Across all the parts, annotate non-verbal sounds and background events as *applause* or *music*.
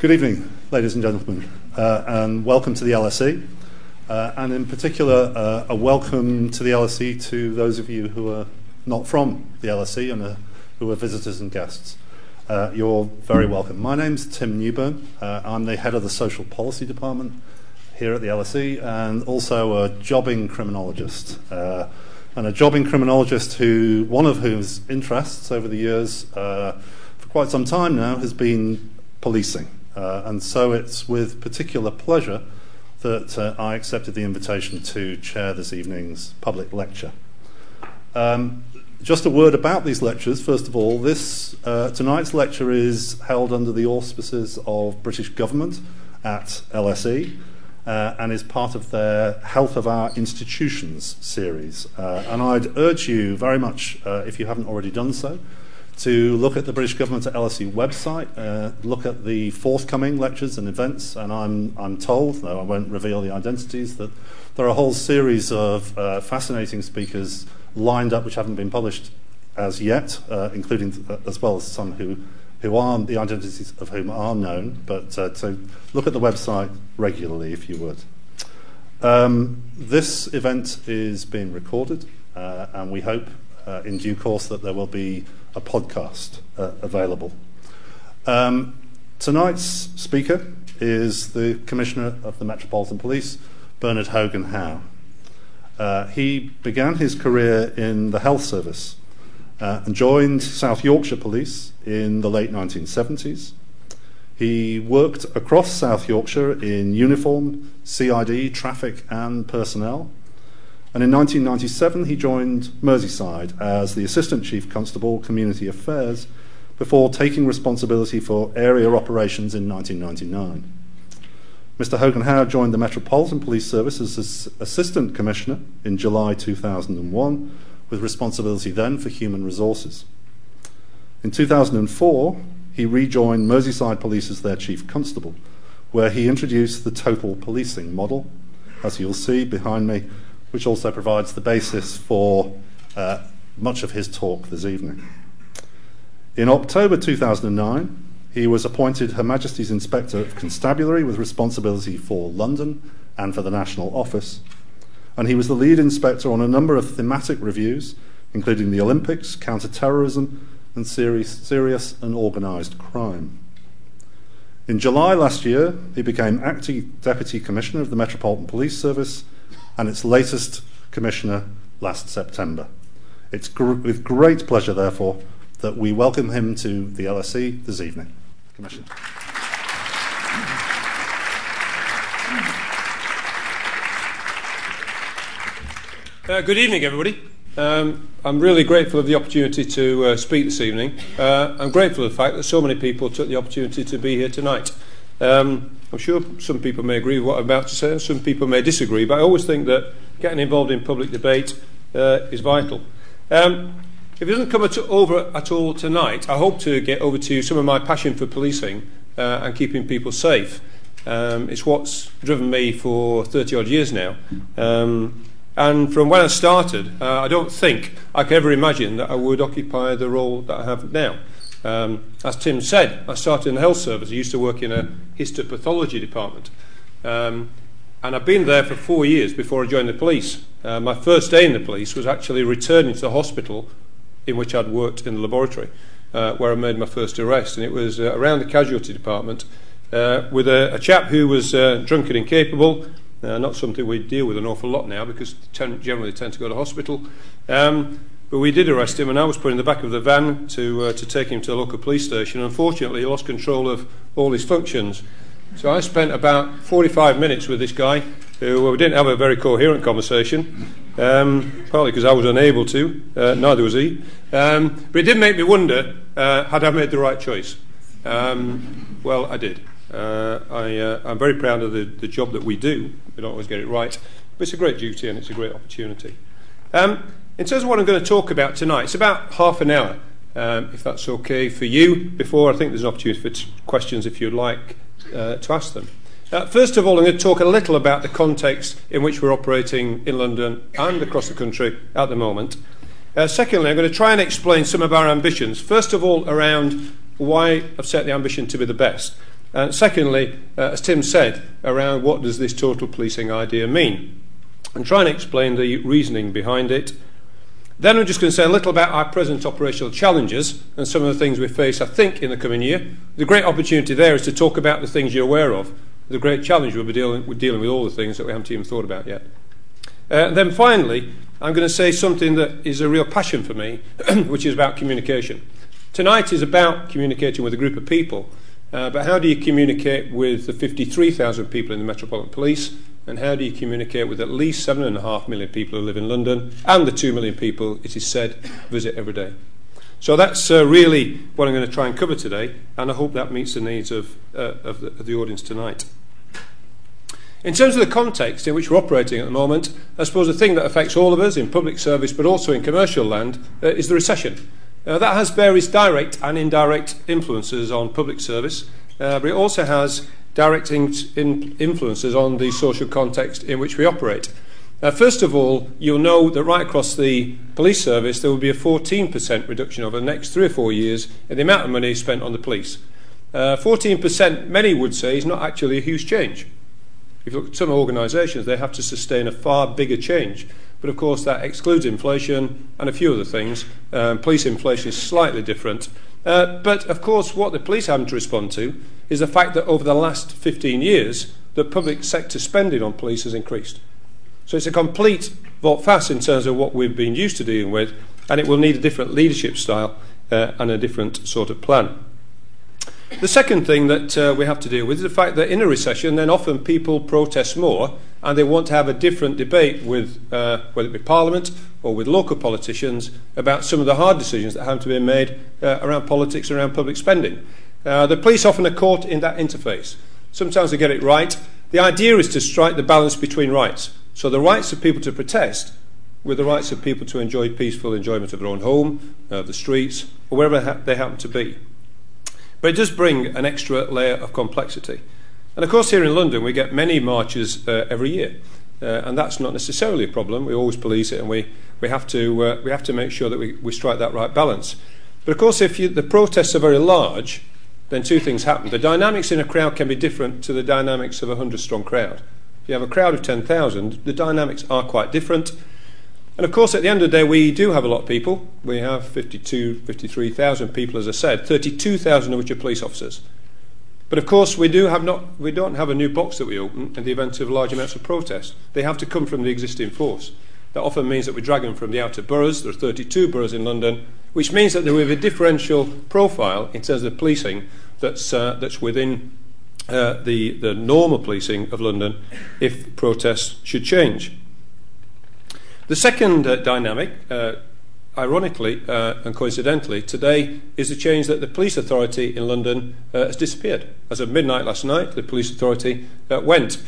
Good evening, ladies and gentlemen, uh, and welcome to the LSE. Uh, and in particular, uh, a welcome to the LSE to those of you who are not from the LSE and uh, who are visitors and guests. Uh, you're very welcome. My name's Tim Newburn. Uh, I'm the head of the Social Policy Department here at the LSE and also a jobbing criminologist. And a jobbing criminologist who, one of whose interests over the years, for quite some time now, has been policing. Uh, and so it's with particular pleasure that uh, I accepted the invitation to chair this evening's public lecture. Um, just a word about these lectures. First of all, this uh, tonight's lecture is held under the auspices of British government at LSE uh, and is part of their Health of Our Institutions series. Uh, and I'd urge you very much, uh, if you haven't already done so, to look at the British Government at LSE website, uh, look at the forthcoming lectures and events, and I'm, I'm told, though I won't reveal the identities, that there are a whole series of uh, fascinating speakers lined up which haven't been published as yet, uh, including uh, as well as some who, who are the identities of whom are known. But uh, so look at the website regularly if you would. Um, this event is being recorded, uh, and we hope uh, in due course that there will be a podcast uh, available. Um, tonight's speaker is the Commissioner of the Metropolitan Police, Bernard Hogan Howe. Uh, he began his career in the health service uh, and joined South Yorkshire Police in the late 1970s. He worked across South Yorkshire in uniform, CID, traffic, and personnel. And in 1997, he joined Merseyside as the Assistant Chief Constable, Community Affairs, before taking responsibility for area operations in 1999. Mr. Hogan Howe joined the Metropolitan Police Service as Assistant Commissioner in July 2001, with responsibility then for human resources. In 2004, he rejoined Merseyside Police as their Chief Constable, where he introduced the total policing model, as you'll see behind me, which also provides the basis for uh, much of his talk this evening. In October 2009, he was appointed Her Majesty's Inspector of Constabulary with responsibility for London and for the National Office. And he was the lead inspector on a number of thematic reviews, including the Olympics, counter-terrorism, and serious, serious and organised crime. In July last year, he became acting Deputy Commissioner of the Metropolitan Police Service and its latest commissioner last September. It's gr- with great pleasure, therefore, that we welcome him to the LSE this evening. Commissioner. Uh, good evening, everybody. Um, I'm really grateful of the opportunity to uh, speak this evening. Uh, I'm grateful for the fact that so many people took the opportunity to be here tonight. Um, I'm sure some people may agree with what I'm about to say, and some people may disagree, but I always think that getting involved in public debate uh, is vital. Um, if it doesn't come at, over at all tonight, I hope to get over to some of my passion for policing uh, and keeping people safe. Um, it's what's driven me for 30 odd years now. Um, and from when I started, uh, I don't think I could ever imagine that I would occupy the role that I have now. Um, as Tim said, I started in the health service. I used to work in a histopathology department. Um, and I've been there for four years before I joined the police. Uh, my first day in the police was actually returning to the hospital in which I'd worked in the laboratory, uh, where I made my first arrest. And it was uh, around the casualty department uh, with a, a chap who was uh, drunk and incapable. Uh, not something we deal with an awful lot now because generally tend to go to hospital. Um, but we did arrest him, and I was put in the back of the van to, uh, to take him to the local police station. Unfortunately, he lost control of all his functions. So I spent about 45 minutes with this guy, who well, we didn't have a very coherent conversation, um, partly because I was unable to, uh, neither was he. Um, but it did make me wonder uh, had I made the right choice? Um, well, I did. Uh, I, uh, I'm very proud of the, the job that we do. We don't always get it right, but it's a great duty and it's a great opportunity. Um, in terms of what I'm going to talk about tonight, it's about half an hour, um, if that's okay for you. Before I think there's an opportunity for t- questions if you'd like uh, to ask them. Uh, first of all, I'm going to talk a little about the context in which we're operating in London and across the country at the moment. Uh, secondly, I'm going to try and explain some of our ambitions. First of all, around why I've set the ambition to be the best. And secondly, uh, as Tim said, around what does this total policing idea mean? And try and explain the reasoning behind it. Then I'm just going to say a little about our present operational challenges and some of the things we face, I think, in the coming year. The great opportunity there is to talk about the things you're aware of. The great challenge we'll be dealing, we're dealing with all the things that we haven't even thought about yet. Uh, then finally, I'm going to say something that is a real passion for me, *clears throat* which is about communication. Tonight is about communicating with a group of people, uh, but how do you communicate with the 53,000 people in the Metropolitan Police, and how do you communicate with at least 7.5 million people who live in London, and the 2 million people, it is said, visit every day? So that's uh, really what I'm going to try and cover today, and I hope that meets the needs of, uh, of, the, of the audience tonight. In terms of the context in which we're operating at the moment, I suppose the thing that affects all of us in public service but also in commercial land uh, is the recession. Uh, that has various direct and indirect influences on public service, uh, but it also has direct in- in influences on the social context in which we operate. Uh, first of all, you'll know that right across the police service there will be a 14% reduction over the next three or four years in the amount of money spent on the police. Uh, 14%, many would say, is not actually a huge change. If you look at some organisations, they have to sustain a far bigger change. But of course, that excludes inflation and a few other things. Um, police inflation is slightly different. Uh, but of course, what the police have to respond to is the fact that over the last 15 years, the public sector spending on police has increased. So it's a complete volte face in terms of what we've been used to dealing with, and it will need a different leadership style uh, and a different sort of plan. The second thing that uh, we have to deal with is the fact that in a recession, then often people protest more and they want to have a different debate with, uh, whether it be Parliament or with local politicians, about some of the hard decisions that have to be made uh, around politics, around public spending. Uh, the police often are caught in that interface. Sometimes they get it right. The idea is to strike the balance between rights. So the rights of people to protest with the rights of people to enjoy peaceful enjoyment of their own home, uh, the streets, or wherever ha- they happen to be. But it does bring an extra layer of complexity. And of course, here in London, we get many marches uh, every year. Uh, and that's not necessarily a problem. We always police it, and we, we, have, to, uh, we have to make sure that we, we strike that right balance. But of course, if you, the protests are very large, then two things happen. The dynamics in a crowd can be different to the dynamics of a 100 strong crowd. If you have a crowd of 10,000, the dynamics are quite different. And of course, at the end of the day, we do have a lot of people. We have 52, 53,000 people, as I said, 32,000 of which are police officers. But of course, we, do have not, we don't have a new box that we open in the event of large amounts of protest. They have to come from the existing force. That often means that we drag them from the outer boroughs. There are 32 boroughs in London, which means that there will be a differential profile in terms of policing that's, uh, that's within uh, the, the normal policing of London if protests should change. The second uh, dynamic, uh, ironically uh, and coincidentally, today is the change that the police authority in London uh, has disappeared. As of midnight last night, the police authority uh, went.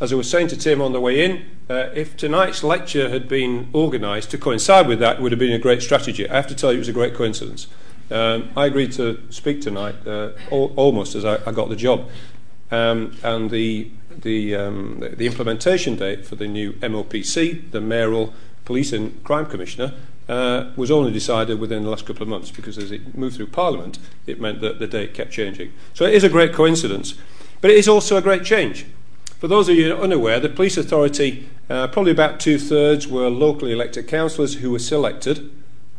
As I was saying to Tim on the way in, uh, if tonight's lecture had been organised to coincide with that, it would have been a great strategy. I have to tell you, it was a great coincidence. Um, I agreed to speak tonight al- almost as I, I, got the job. Um, and the the, um, the implementation date for the new MOPC, the Mayoral Police and Crime Commissioner, uh, was only decided within the last couple of months because as it moved through Parliament, it meant that the date kept changing. So it is a great coincidence, but it is also a great change. For those of you unaware, the police authority, uh, probably about two thirds, were locally elected councillors who were selected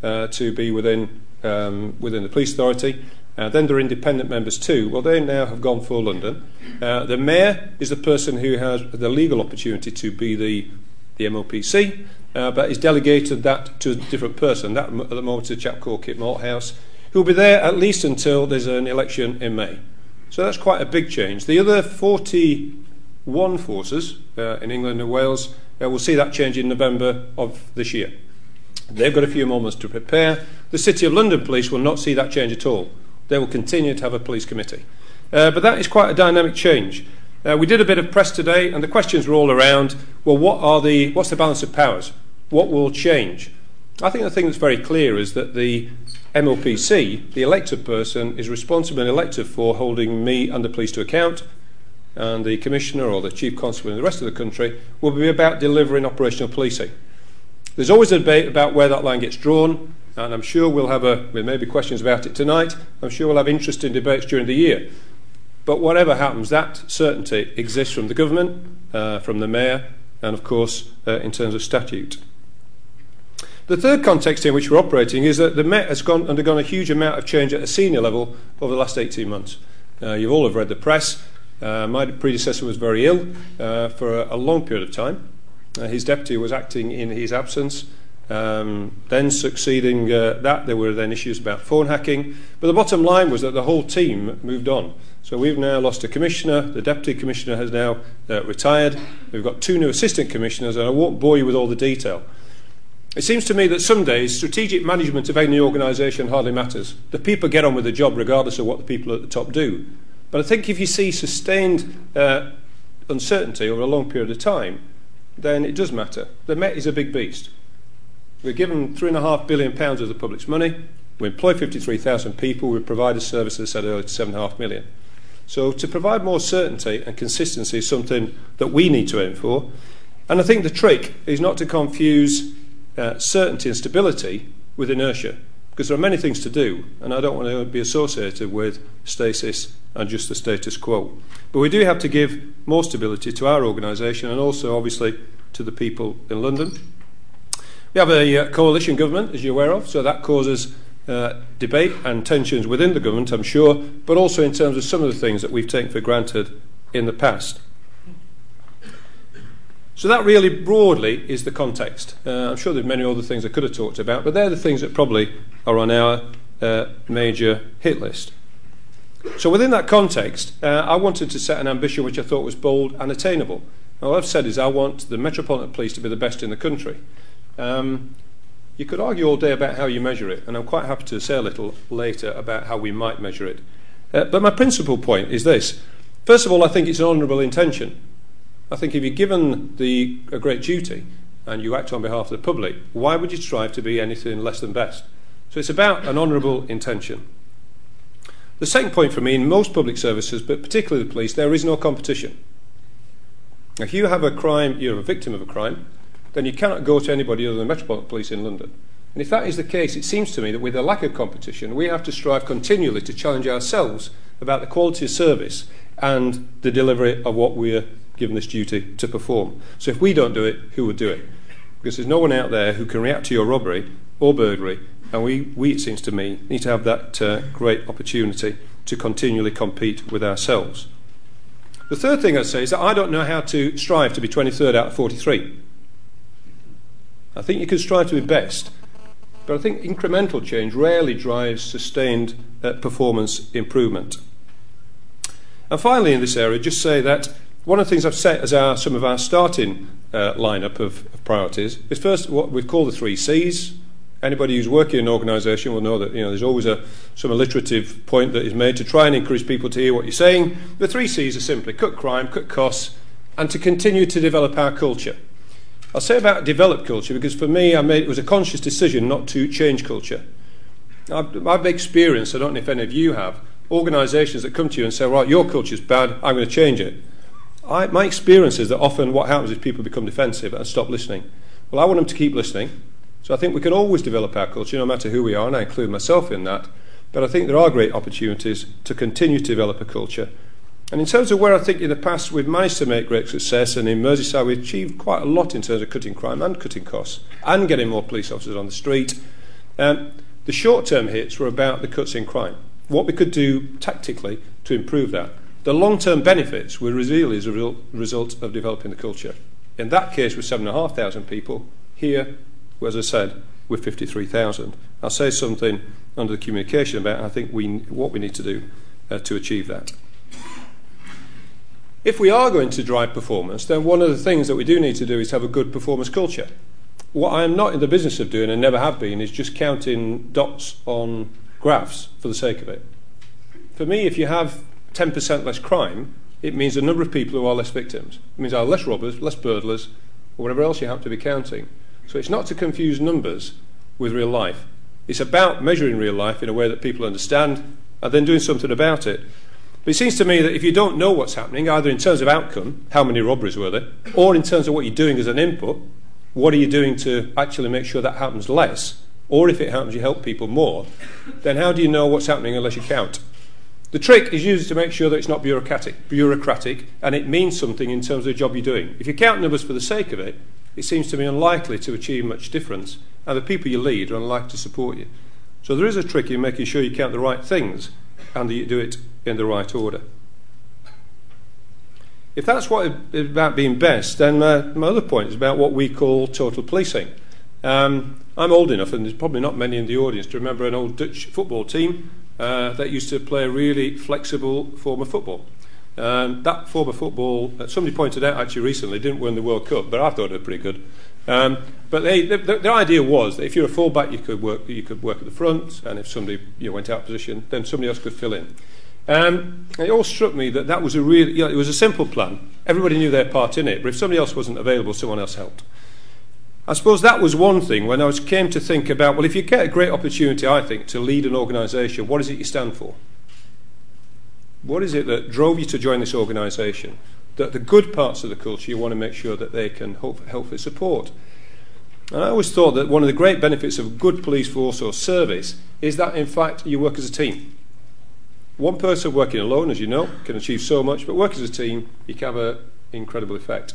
uh, to be within, um, within the police authority. Uh, then there are independent members too. Well, they now have gone for London. Uh, the mayor is the person who has the legal opportunity to be the, the MOPC uh, but he's delegated that to a different person. That at the moment is a chap called Kit Malthouse, who will be there at least until there's an election in May. So that's quite a big change. The other 41 forces uh, in England and Wales uh, will see that change in November of this year. They've got a few more months to prepare. The City of London Police will not see that change at all. They will continue to have a police committee. Uh, but that is quite a dynamic change. Uh, we did a bit of press today, and the questions were all around well, what are the, what's the balance of powers? What will change? I think the thing that's very clear is that the MLPC, the elected person, is responsible and elected for holding me and the police to account, and the Commissioner or the Chief Constable in the rest of the country will be about delivering operational policing. There's always a debate about where that line gets drawn, and I'm sure we'll have a, there may be questions about it tonight. I'm sure we'll have interesting debates during the year. But whatever happens, that certainty exists from the government, uh, from the mayor, and of course uh, in terms of statute. The third context in which we're operating is that the Met has gone, undergone a huge amount of change at a senior level over the last 18 months. Uh, you all have read the press. Uh, my predecessor was very ill uh, for a, a, long period of time. Uh, his deputy was acting in his absence. Um, then succeeding uh, that, there were then issues about phone hacking. But the bottom line was that the whole team moved on. So we've now lost a commissioner. The deputy commissioner has now uh, retired. We've got two new assistant commissioners, and I won't bore you with all the detail. It seems to me that some days strategic management of any organisation hardly matters. The people get on with the job regardless of what the people at the top do. But I think if you see sustained uh, uncertainty over a long period of time, then it does matter. The Met is a big beast. We're given £3.5 billion of the public's money. We employ 53,000 people. We provide a service, as I said earlier, to 7.5 million. So to provide more certainty and consistency is something that we need to aim for. And I think the trick is not to confuse uh, certainty and stability with inertia, because there are many things to do, and I don't want to be associated with stasis and just the status quo. But we do have to give more stability to our organisation and also, obviously, to the people in London. We have a uh, coalition government, as you're aware of, so that causes uh, debate and tensions within the government, I'm sure, but also in terms of some of the things that we've taken for granted in the past. So that really broadly is the context. Uh, I'm sure there's many other things I could have talked about, but they're the things that probably are on our uh, major hit list. So within that context, uh, I wanted to set an ambition which I thought was bold and attainable. All I've said is I want the Metropolitan Police to be the best in the country. Um, you could argue all day about how you measure it, and I'm quite happy to say a little later about how we might measure it. Uh, but my principal point is this. First of all, I think it's an honourable intention. I think if you're given the, a great duty and you act on behalf of the public, why would you strive to be anything less than best? So it's about an honourable intention. The second point for me, in most public services, but particularly the police, there is no competition. If you have a crime, you're a victim of a crime, then you cannot go to anybody other than Metropolitan Police in London. And if that is the case, it seems to me that with a lack of competition, we have to strive continually to challenge ourselves about the quality of service and the delivery of what we're given this duty to perform. So if we don't do it, who would do it? Because there's no one out there who can react to your robbery or burglary, and we, we it seems to me, need to have that uh, great opportunity to continually compete with ourselves. The third thing I'd say is that I don't know how to strive to be 23rd out of 43. I think you can strive to be best, but I think incremental change rarely drives sustained uh, performance improvement. And finally, in this area, just say that one of the things I've set as our, some of our starting uh, lineup of, of priorities is first what we've called the three C's. Anybody who's working in an organisation will know that you know there's always a some alliterative point that is made to try and encourage people to hear what you're saying. The three C's are simply cut crime, cut costs, and to continue to develop our culture. I'll say about develop culture because for me, I made it was a conscious decision not to change culture. I've, I've experienced, I don't know if any of you have, organisations that come to you and say, right, your culture's bad, I'm going to change it. I, my experience is that often what happens is people become defensive and stop listening. Well, I want them to keep listening. So I think we can always develop our culture, no matter who we are, and I include myself in that. But I think there are great opportunities to continue to develop a culture. And in terms of where I think in the past we've managed to make great success, and in Merseyside we've achieved quite a lot in terms of cutting crime and cutting costs and getting more police officers on the street. Um, the short term hits were about the cuts in crime. What we could do tactically to improve that. The long term benefits were really as a result of developing the culture. In that case, with 7,500 people. Here, as I said, with 53,000. I'll say something under the communication about I think we, what we need to do uh, to achieve that. If we are going to drive performance, then one of the things that we do need to do is have a good performance culture. What I am not in the business of doing and never have been is just counting dots on graphs for the sake of it. For me, if you have 10% less crime, it means a number of people who are less victims. It means there are less robbers, less burglars, or whatever else you happen to be counting. So it's not to confuse numbers with real life. It's about measuring real life in a way that people understand and then doing something about it. But it seems to me that if you don't know what's happening, either in terms of outcome, how many robberies were there, or in terms of what you're doing as an input, what are you doing to actually make sure that happens less, or if it happens, you help people more, then how do you know what's happening unless you count? The trick is used to make sure that it's not bureaucratic, bureaucratic and it means something in terms of the job you're doing. If you count numbers for the sake of it, it seems to be unlikely to achieve much difference, and the people you lead are unlikely to support you. So there is a trick in making sure you count the right things and that you do it in the right order. If that's what is about being best, then uh, my other point is about what we call total policing. Um, I'm old enough, and there's probably not many in the audience, to remember an old Dutch football team uh, that used to play a really flexible form of football. Um, that form of football, uh, somebody pointed out actually recently, didn't win the World Cup, but I thought it was pretty good. Um, but they, the, the, idea was that if you're a fullback, you could work, you could work at the front, and if somebody you know, went out of position, then somebody else could fill in. Um, it all struck me that that was a really, you know, it was a simple plan. Everybody knew their part in it, but if somebody else wasn't available, someone else helped. I suppose that was one thing when I was, came to think about, well, if you get a great opportunity, I think, to lead an organisation, what is it you stand for? What is it that drove you to join this organisation? That the good parts of the culture you want to make sure that they can hope, hopefully support. And I always thought that one of the great benefits of a good police force or service is that, in fact, you work as a team. One person working alone, as you know, can achieve so much, but work as a team, you can have an incredible effect.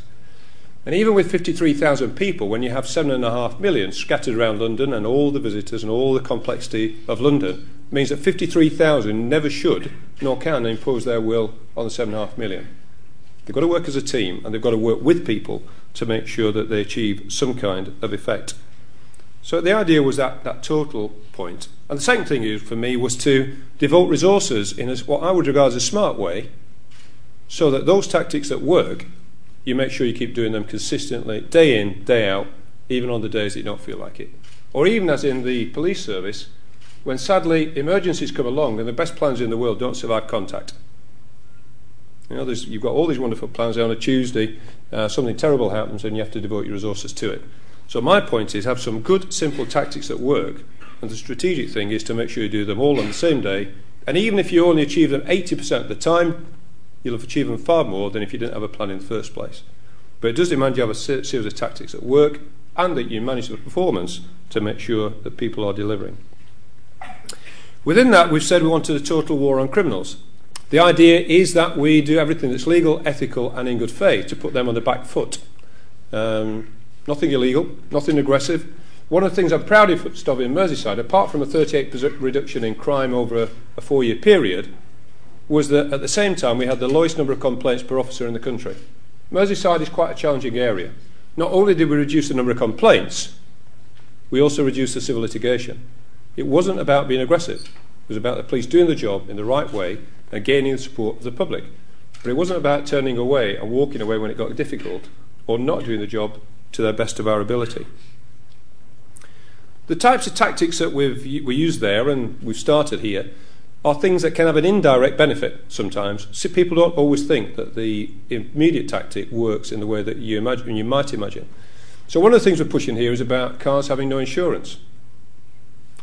And even with 53,000 people, when you have 7.5 million scattered around London and all the visitors and all the complexity of London, means that 53,000 never should nor can impose their will on the 7.5 million. They've got to work as a team and they've got to work with people to make sure that they achieve some kind of effect. So the idea was that, that total point. And the second thing for me was to devote resources in a, what I would regard as a smart way so that those tactics that work you make sure you keep doing them consistently, day in, day out, even on the days that you don't feel like it. Or even as in the police service, when sadly emergencies come along and the best plans in the world don't survive contact. You know, you've got all these wonderful plans on a Tuesday, uh, something terrible happens and you have to devote your resources to it. So my point is have some good, simple tactics that work, and the strategic thing is to make sure you do them all on the same day. And even if you only achieve them 80% of the time, you'll have achieved far more than if you didn't have a plan in the first place. But it does demand you have a series of tactics that work and that you manage the performance to make sure that people are delivering. Within that, we've said we wanted a total war on criminals. The idea is that we do everything that's legal, ethical, and in good faith to put them on the back foot. Um, nothing illegal, nothing aggressive. One of the things I'm proud of in Merseyside, apart from a 38% reduction in crime over a, a four year period, was that at the same time we had the lowest number of complaints per officer in the country. Merseyside is quite a challenging area. Not only did we reduce the number of complaints, we also reduced the civil litigation. It wasn't about being aggressive. It was about the police doing the job in the right way and gaining the support of the public. But it wasn't about turning away and walking away when it got difficult or not doing the job to the best of our ability. The types of tactics that we've, we use there, and we've started here, are things that can have an indirect benefit sometimes. So people don't always think that the immediate tactic works in the way that you, imagine, you might imagine. So one of the things we're pushing here is about cars having no insurance.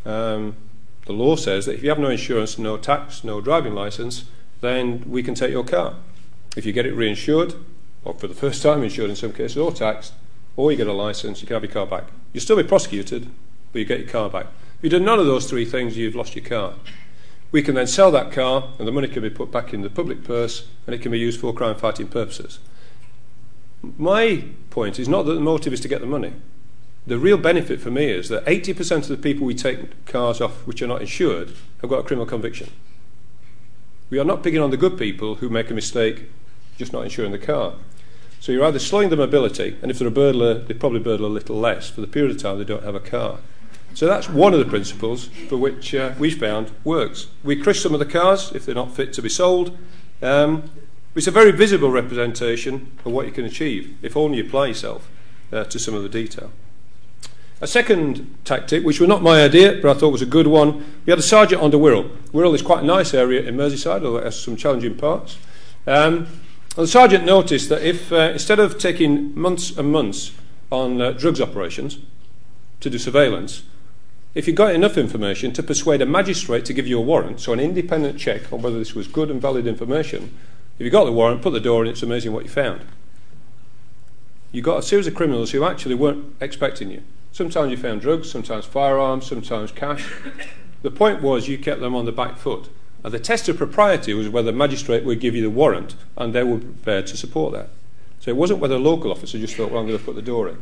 Um, the law says that if you have no insurance, no tax, no driving license, then we can take your car. If you get it reinsured, or for the first time insured in some cases, or taxed, or you get a license, you can have your car back. You'll still be prosecuted, but you get your car back. If you do none of those three things, you've lost your car. We can then sell that car, and the money can be put back in the public purse, and it can be used for crime fighting purposes. My point is not that the motive is to get the money. The real benefit for me is that 80% of the people we take cars off which are not insured have got a criminal conviction. We are not picking on the good people who make a mistake just not insuring the car. So you're either slowing the mobility, and if they're a burglar, they probably burglar a little less for the period of time they don't have a car. So that's one of the principles for which uh, we found works. We crush some of the cars if they're not fit to be sold. Um, it's a very visible representation of what you can achieve if only you apply yourself uh, to some of the detail. A second tactic, which was not my idea, but I thought was a good one, we had a sergeant under Wirral. Wirral is quite a nice area in Merseyside, although it has some challenging parts. Um, and the sergeant noticed that if, uh, instead of taking months and months on uh, drugs operations to do surveillance, if you got enough information to persuade a magistrate to give you a warrant, so an independent check on whether this was good and valid information, if you got the warrant, put the door in, it's amazing what you found. You got a series of criminals who actually weren't expecting you. Sometimes you found drugs, sometimes firearms, sometimes cash. The point was you kept them on the back foot. And the test of propriety was whether the magistrate would give you the warrant, and they were prepared to support that. So it wasn't whether a local officer just thought, well, I'm going to put the door in.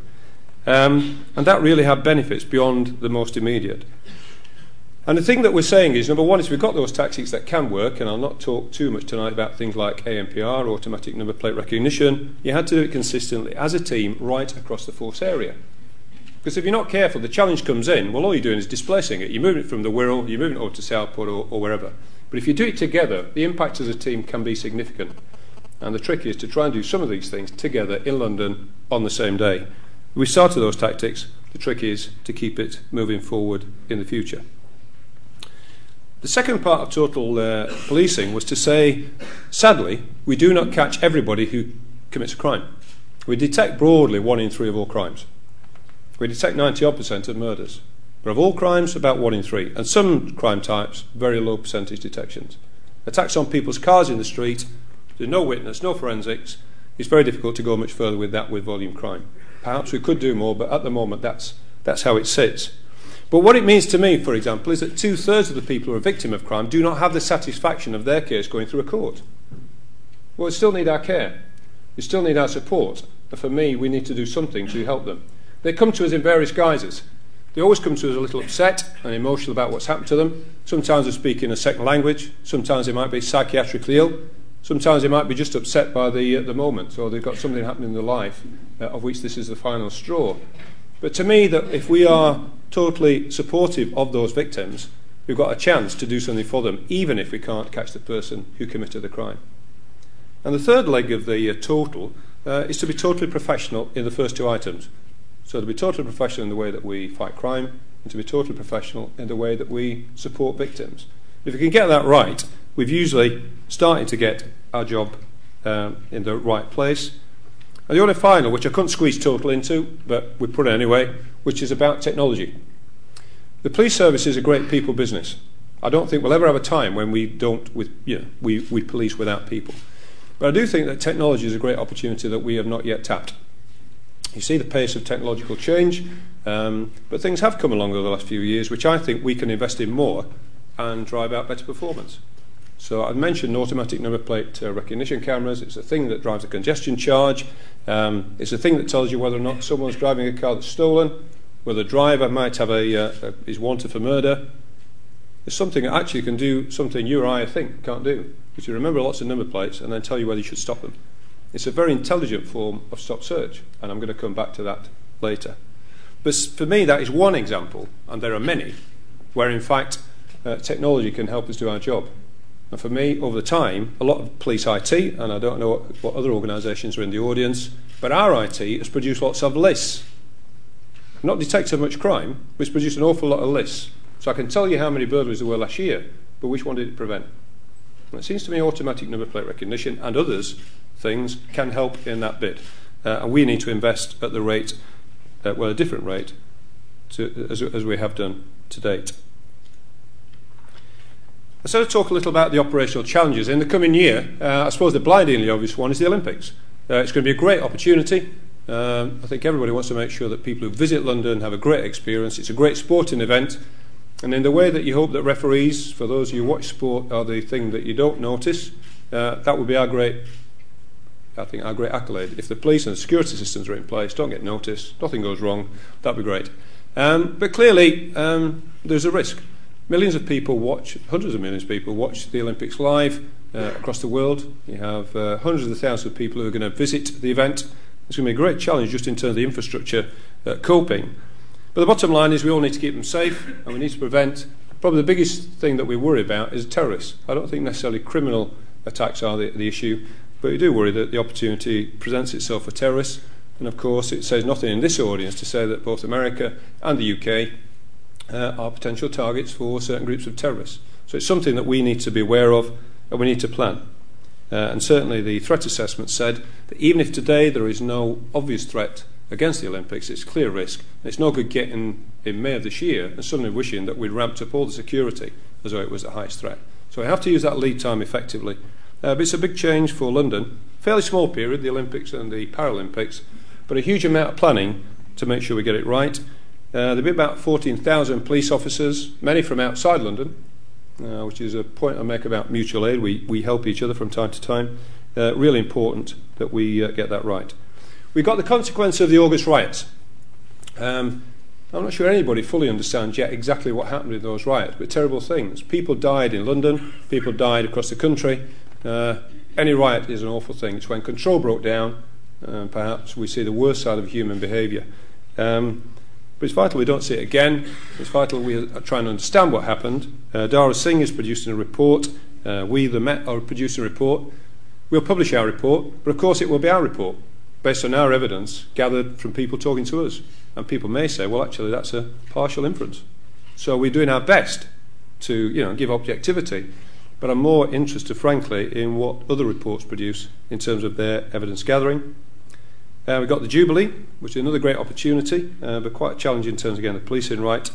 Um, and that really had benefits beyond the most immediate. And the thing that we're saying is, number one, is we've got those tactics that can work, and I'll not talk too much tonight about things like ANPR, automatic number plate recognition. You had to do it consistently as a team right across the force area. Because if you're not careful, the challenge comes in, well, all you're doing is displacing it. You're moving it from the Wirral, you're moving it over to Southport or, or wherever. But if you do it together, the impact as a team can be significant. And the trick is to try and do some of these things together in London on the same day. We started those tactics. The trick is to keep it moving forward in the future. The second part of total uh, policing was to say, sadly, we do not catch everybody who commits a crime. We detect broadly one in three of all crimes. We detect 90 odd percent of murders. But of all crimes, about one in three. And some crime types, very low percentage detections. Attacks on people's cars in the street, there's no witness, no forensics. It's very difficult to go much further with that with volume crime. Perhaps we could do more, but at the moment that's, that's how it sits. But what it means to me, for example, is that two thirds of the people who are a victim of crime do not have the satisfaction of their case going through a court. Well, we still need our care. We still need our support. And for me, we need to do something to help them. They come to us in various guises. They always come to us a little upset and emotional about what's happened to them. Sometimes they speak in a second language. Sometimes they might be psychiatrically ill. Sometimes they might be just upset by the, uh, the moment, or they've got something happening in their life uh, of which this is the final straw. But to me, that if we are totally supportive of those victims, we've got a chance to do something for them, even if we can't catch the person who committed the crime. And the third leg of the uh, total uh, is to be totally professional in the first two items. So to be totally professional in the way that we fight crime, and to be totally professional in the way that we support victims. If we can get that right, we've usually started to get our job um, in the right place. And the only final, which I couldn't squeeze total into, but we put it anyway, which is about technology. The police service is a great people business. I don't think we'll ever have a time when we don't, with, you know, we, we police without people. But I do think that technology is a great opportunity that we have not yet tapped. You see the pace of technological change, um, but things have come along over the last few years, which I think we can invest in more and drive out better performance. So I've mentioned automatic number plate uh, recognition cameras. It's a thing that drives a congestion charge. Um, it's a thing that tells you whether or not someone's driving a car that's stolen, whether the driver might have a, uh, a is wanted for murder. It's something that actually can do something you or I think can't do, which you remember lots of number plates and then tell you whether you should stop them. It's a very intelligent form of stop search, and I'm going to come back to that later. But for me, that is one example, and there are many, where in fact uh, technology can help us do our job. And for me, over the time, a lot of police IT, and I don't know what, other organisations are in the audience, but our IT has produced lots of lists. Not detected much crime, but it's produced an awful lot of lists. So I can tell you how many burglaries there were last year, but which one did it prevent? And it seems to me automatic number plate recognition and others things can help in that bit. Uh, and we need to invest at the rate, uh, well, a different rate, to, as, as we have done to date. I sort of talk a little about the operational challenges. In the coming year, uh, I suppose the blindingly obvious one is the Olympics. Uh, it's going to be a great opportunity. Um, I think everybody wants to make sure that people who visit London have a great experience. It's a great sporting event. And in the way that you hope that referees, for those who watch sport, are the thing that you don't notice, uh, that would be our great, I think, our great accolade. If the police and security systems are in place, don't get noticed, nothing goes wrong, that'd be great. Um, but clearly, um, there's a risk. Millions of people watch, hundreds of millions of people watch the Olympics live uh, across the world. You have uh, hundreds of thousands of people who are going to visit the event. It's going to be a great challenge just in terms of the infrastructure uh, coping. But the bottom line is we all need to keep them safe and we need to prevent. Probably the biggest thing that we worry about is terrorists. I don't think necessarily criminal attacks are the, the issue, but we do worry that the opportunity presents itself for terrorists. And of course, it says nothing in this audience to say that both America and the UK uh, are potential targets for certain groups of terrorists. So it's something that we need to be aware of and we need to plan. Uh, and certainly the threat assessment said that even if today there is no obvious threat against the Olympics, it's clear risk. And it's no good getting in May of this year and suddenly wishing that we'd ramped up all the security as though it was the highest threat. So we have to use that lead time effectively. Uh, but it's a big change for London. Fairly small period, the Olympics and the Paralympics, but a huge amount of planning to make sure we get it right. Uh, there'll be about 14,000 police officers, many from outside London, uh, which is a point I make about mutual aid. We, we help each other from time to time. Uh, really important that we uh, get that right. We've got the consequence of the August riots. Um, I'm not sure anybody fully understands yet exactly what happened in those riots, but terrible things. People died in London, people died across the country. Uh, any riot is an awful thing. It's when control broke down, uh, perhaps we see the worst side of human behaviour. Um, but it's vital we don't see it again. It's vital we are trying to understand what happened. Uh, Darra Singh is producing a report. Uh, we, the Met, are producing a report. We'll publish our report, but of course it will be our report based on our evidence gathered from people talking to us. And people may say, well, actually, that's a partial inference. So we're doing our best to you know, give objectivity. But I'm more interested, frankly, in what other reports produce in terms of their evidence gathering. Uh, we've got the Jubilee, which is another great opportunity, uh, but quite a challenge in terms, again, of policing right.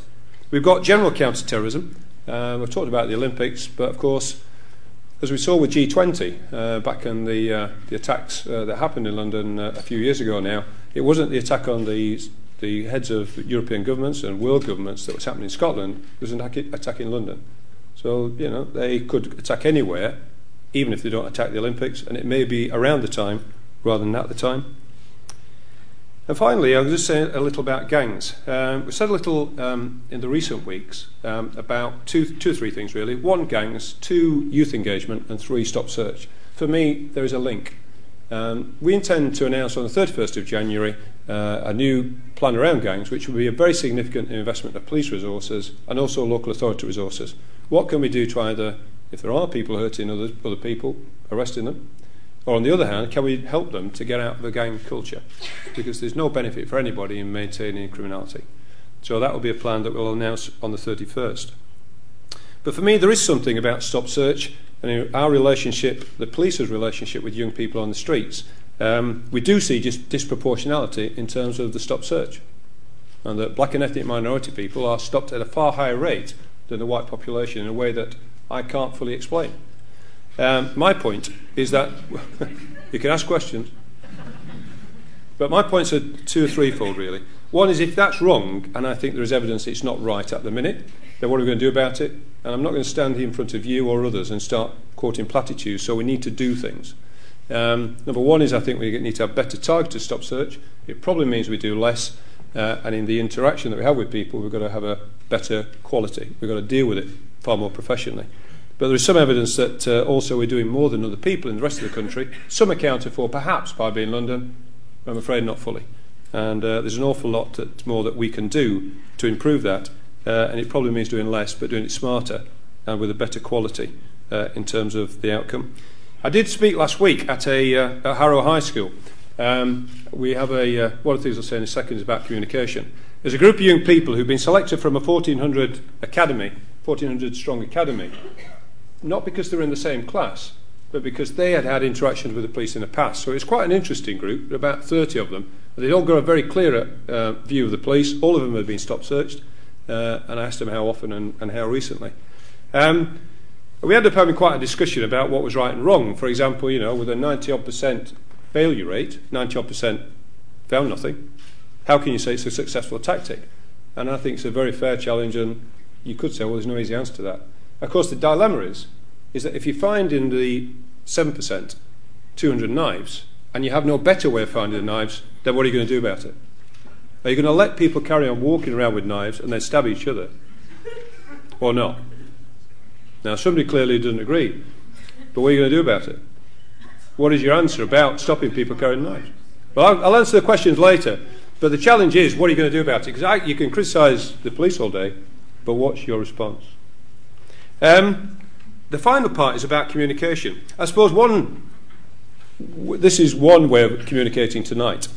We've got general counter-terrorism. Uh, we've talked about the Olympics, but of course, as we saw with G20 uh, back in the, uh, the attacks uh, that happened in London a few years ago now, it wasn't the attack on the the heads of European governments and world governments that was happening in Scotland it was an attack in London. So, you know, they could attack anywhere, even if they don't attack the Olympics, and it may be around the time rather than at the time. And finally, I'll just say a little about gangs. Um, we said a little um, in the recent weeks um, about two, two or three things, really. One, gangs, two, youth engagement, and three, stop search. For me, there is a link. Um, we intend to announce on the 31st of January uh, a new plan around gangs, which will be a very significant investment of police resources and also local authority resources. What can we do to either, if there are people hurting other, other people, arresting them, or on the other hand, can we help them to get out of the gang culture? Because there's no benefit for anybody in maintaining criminality. So that will be a plan that we'll announce on the 31st. But for me, there is something about Stop Search and our relationship, the police's relationship with young people on the streets, um, we do see just disproportionality in terms of the stop search. And that black and ethnic minority people are stopped at a far higher rate than the white population in a way that I can't fully explain. Um, my point is that *laughs* you can ask questions, but my points are two or threefold really. One is if that's wrong, and I think there is evidence it's not right at the minute, then what are we going to do about it? And I'm not going to stand here in front of you or others and start quoting platitudes, so we need to do things. Um, number one is I think we need to have better targeted stop search. It probably means we do less, uh, and in the interaction that we have with people, we've got to have a better quality. We've got to deal with it far more professionally. But there is some evidence that uh, also we're doing more than other people in the rest of the country. Some accounted for perhaps by being London, I'm afraid not fully. And uh, there's an awful lot that, more that we can do to improve that. Uh, and it probably means doing less, but doing it smarter and with a better quality uh, in terms of the outcome. I did speak last week at, a, uh, at Harrow High School. Um, we have a, uh, one of the things I'll say in a second is about communication. There's a group of young people who've been selected from a 1400 academy, 1400 strong academy, not because they're in the same class, but because they had had interactions with the police in the past. So it's quite an interesting group, about 30 of them. They'd all got a very clear uh, view of the police. All of them had been stop searched, uh, and I asked them how often and, and how recently. Um, we ended up having quite a discussion about what was right and wrong. For example, you know, with a 90 odd percent failure rate, 90 odd percent found nothing, how can you say it's a successful tactic? And I think it's a very fair challenge, and you could say, well, there's no easy answer to that. Of course, the dilemma is, is that if you find in the 7% 200 knives, and you have no better way of finding the knives, then what are you going to do about it? Are you going to let people carry on walking around with knives and then stab each other? Or not? Now, somebody clearly doesn't agree. But what are you going to do about it? What is your answer about stopping people carrying knives? Well, I'll, I'll answer the questions later. But the challenge is, what are you going to do about it? Because you can criticise the police all day, but what's your response? Um, the final part is about communication. I suppose one, this is one way of communicating tonight.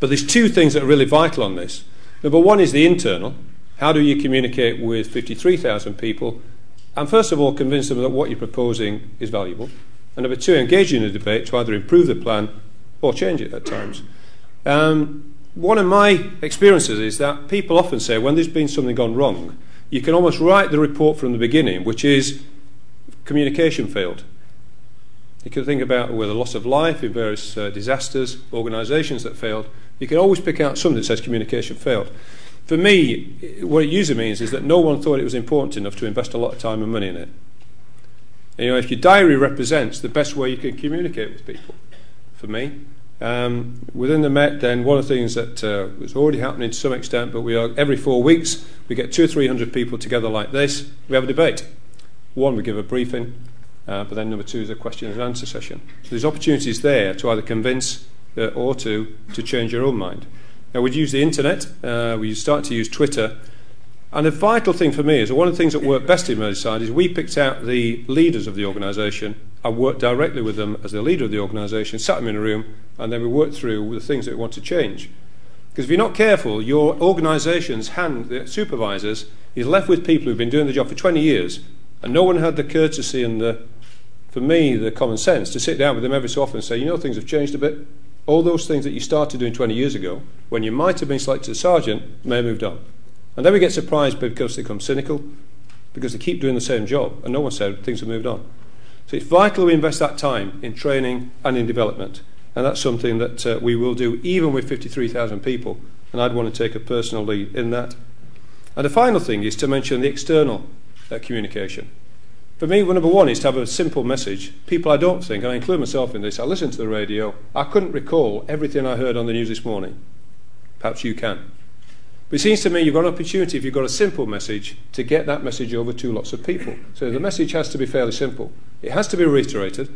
But there's two things that are really vital on this. Number one is the internal. How do you communicate with 53,000 people? And first of all, convince them that what you're proposing is valuable. And number two, engage in a debate to either improve the plan or change it at times. Um, one of my experiences is that people often say when there's been something gone wrong, you can almost write the report from the beginning, which is communication failed. You can think about where the loss of life in various uh, disasters, organisations that failed. You can always pick out something that says communication failed. For me, what it usually means is that no one thought it was important enough to invest a lot of time and money in it. And, you know, if your diary represents the best way you can communicate with people, for me, um, within the Met, then one of the things that uh, was already happening to some extent, but we are every four weeks we get two or three hundred people together like this. We have a debate. One, we give a briefing, uh, but then number two is a question and answer session. So there's opportunities there to either convince uh, or to to change your own mind. Now we'd use the internet. Uh, we start to use Twitter. And the vital thing for me is one of the things that worked best in Merseyside is we picked out the leaders of the organisation I worked directly with them as the leader of the organisation, sat them in a room, and then we worked through the things that we want to change. Because if you're not careful, your organisation's hand, the supervisors, is left with people who've been doing the job for 20 years, and no one had the courtesy and the, for me, the common sense to sit down with them every so often and say, you know, things have changed a bit. All those things that you started doing 20 years ago, when you might have been selected as sergeant, may have moved on. And then we get surprised because they become cynical, because they keep doing the same job, and no one said things have moved on. So it's vital we invest that time in training and in development. And that's something that uh, we will do even with 53,000 people. And I'd want to take a personal lead in that. And the final thing is to mention the external uh, communication. For me, well, number one is to have a simple message. People I don't think, and I include myself in this, I listen to the radio. I couldn't recall everything I heard on the news this morning. Perhaps you can. But it seems to me you've got an opportunity, if you've got a simple message, to get that message over to lots of people. So the message has to be fairly simple. It has to be reiterated.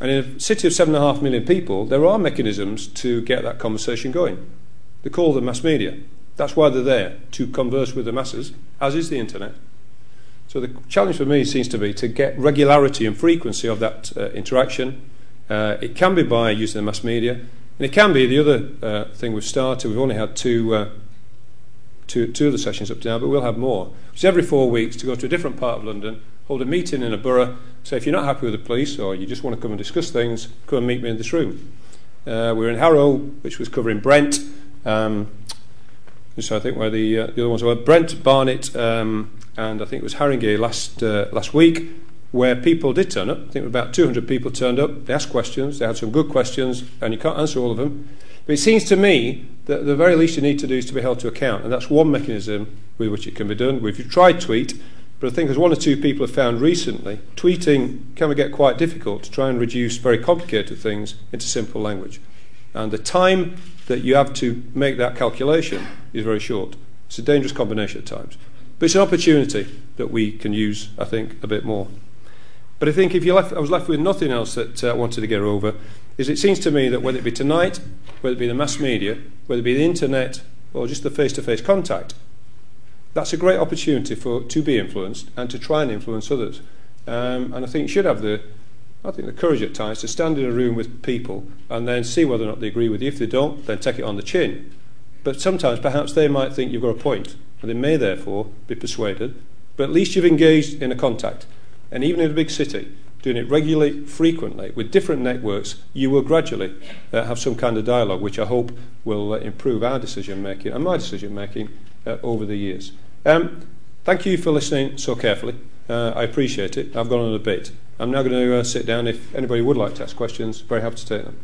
And in a city of seven and a half million people, there are mechanisms to get that conversation going. They call them mass media. That's why they're there, to converse with the masses, as is the internet. So the challenge for me seems to be to get regularity and frequency of that uh, interaction. Uh, it can be by using the mass media, and it can be the other uh, thing we've started. We've only had two uh, two, two of the sessions up to now, but we'll have more. It's every four weeks to go to a different part of London, hold a meeting in a borough. So if you're not happy with the police or you just want to come and discuss things, come and meet me in this room. Uh, we were in Harrow, which was covering Brent. Um, so I think where the, uh, the other ones were Brent, Barnet, um, and I think it was Haringey last uh, last week, where people did turn up. I think about 200 people turned up. They asked questions. They had some good questions, and you can't answer all of them. But it seems to me that the very least you need to do is to be held to account, and that's one mechanism with which it can be done. You've tried tweet, but I think as one or two people have found recently, tweeting can get quite difficult to try and reduce very complicated things into simple language. And the time that you have to make that calculation is very short. It's a dangerous combination at times. But it's an opportunity that we can use, I think, a bit more. But I think if you left, I was left with nothing else that uh, I wanted to get over, is it seems to me that whether it be tonight, whether it be the mass media, whether it be the internet, or just the face-to-face contact, that's a great opportunity for to be influenced and to try and influence others. Um, and I think you should have the, I think the courage at times to stand in a room with people and then see whether or not they agree with you. If they don't, then take it on the chin. But sometimes perhaps they might think you've got a point, and they may therefore be persuaded. But at least you've engaged in a contact. And even in a big city, doing it regularly, frequently, with different networks, you will gradually uh, have some kind of dialogue, which I hope will uh, improve our decision making and my decision making uh, over the years. Um, thank you for listening so carefully. Uh, I appreciate it. I've gone on a bit. I'm now going to uh, sit down. If anybody would like to ask questions, very happy to take them.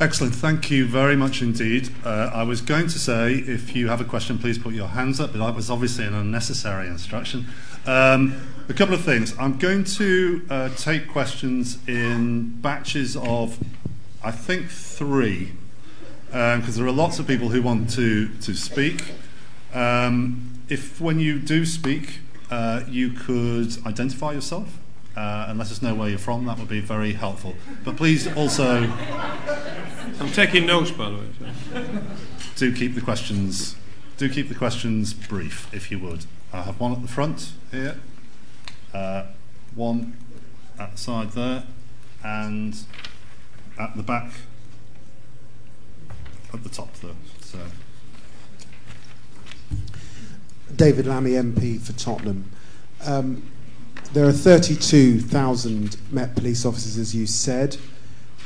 Excellent. Thank you very much indeed. Uh, I was going to say, if you have a question, please put your hands up, but that was obviously an unnecessary instruction. Um, a couple of things. I'm going to uh, take questions in batches of, I think, three, because um, there are lots of people who want to, to speak. Um, if, when you do speak, uh, you could identify yourself uh, and let us know where you're from, that would be very helpful. But please also I'm taking notes, by the way. Do keep the questions. Do keep the questions brief, if you would. I have one at the front here, uh, one at the side there, and at the back, at the top there. So. David Lammy, MP for Tottenham. Um, there are 32,000 Met police officers, as you said.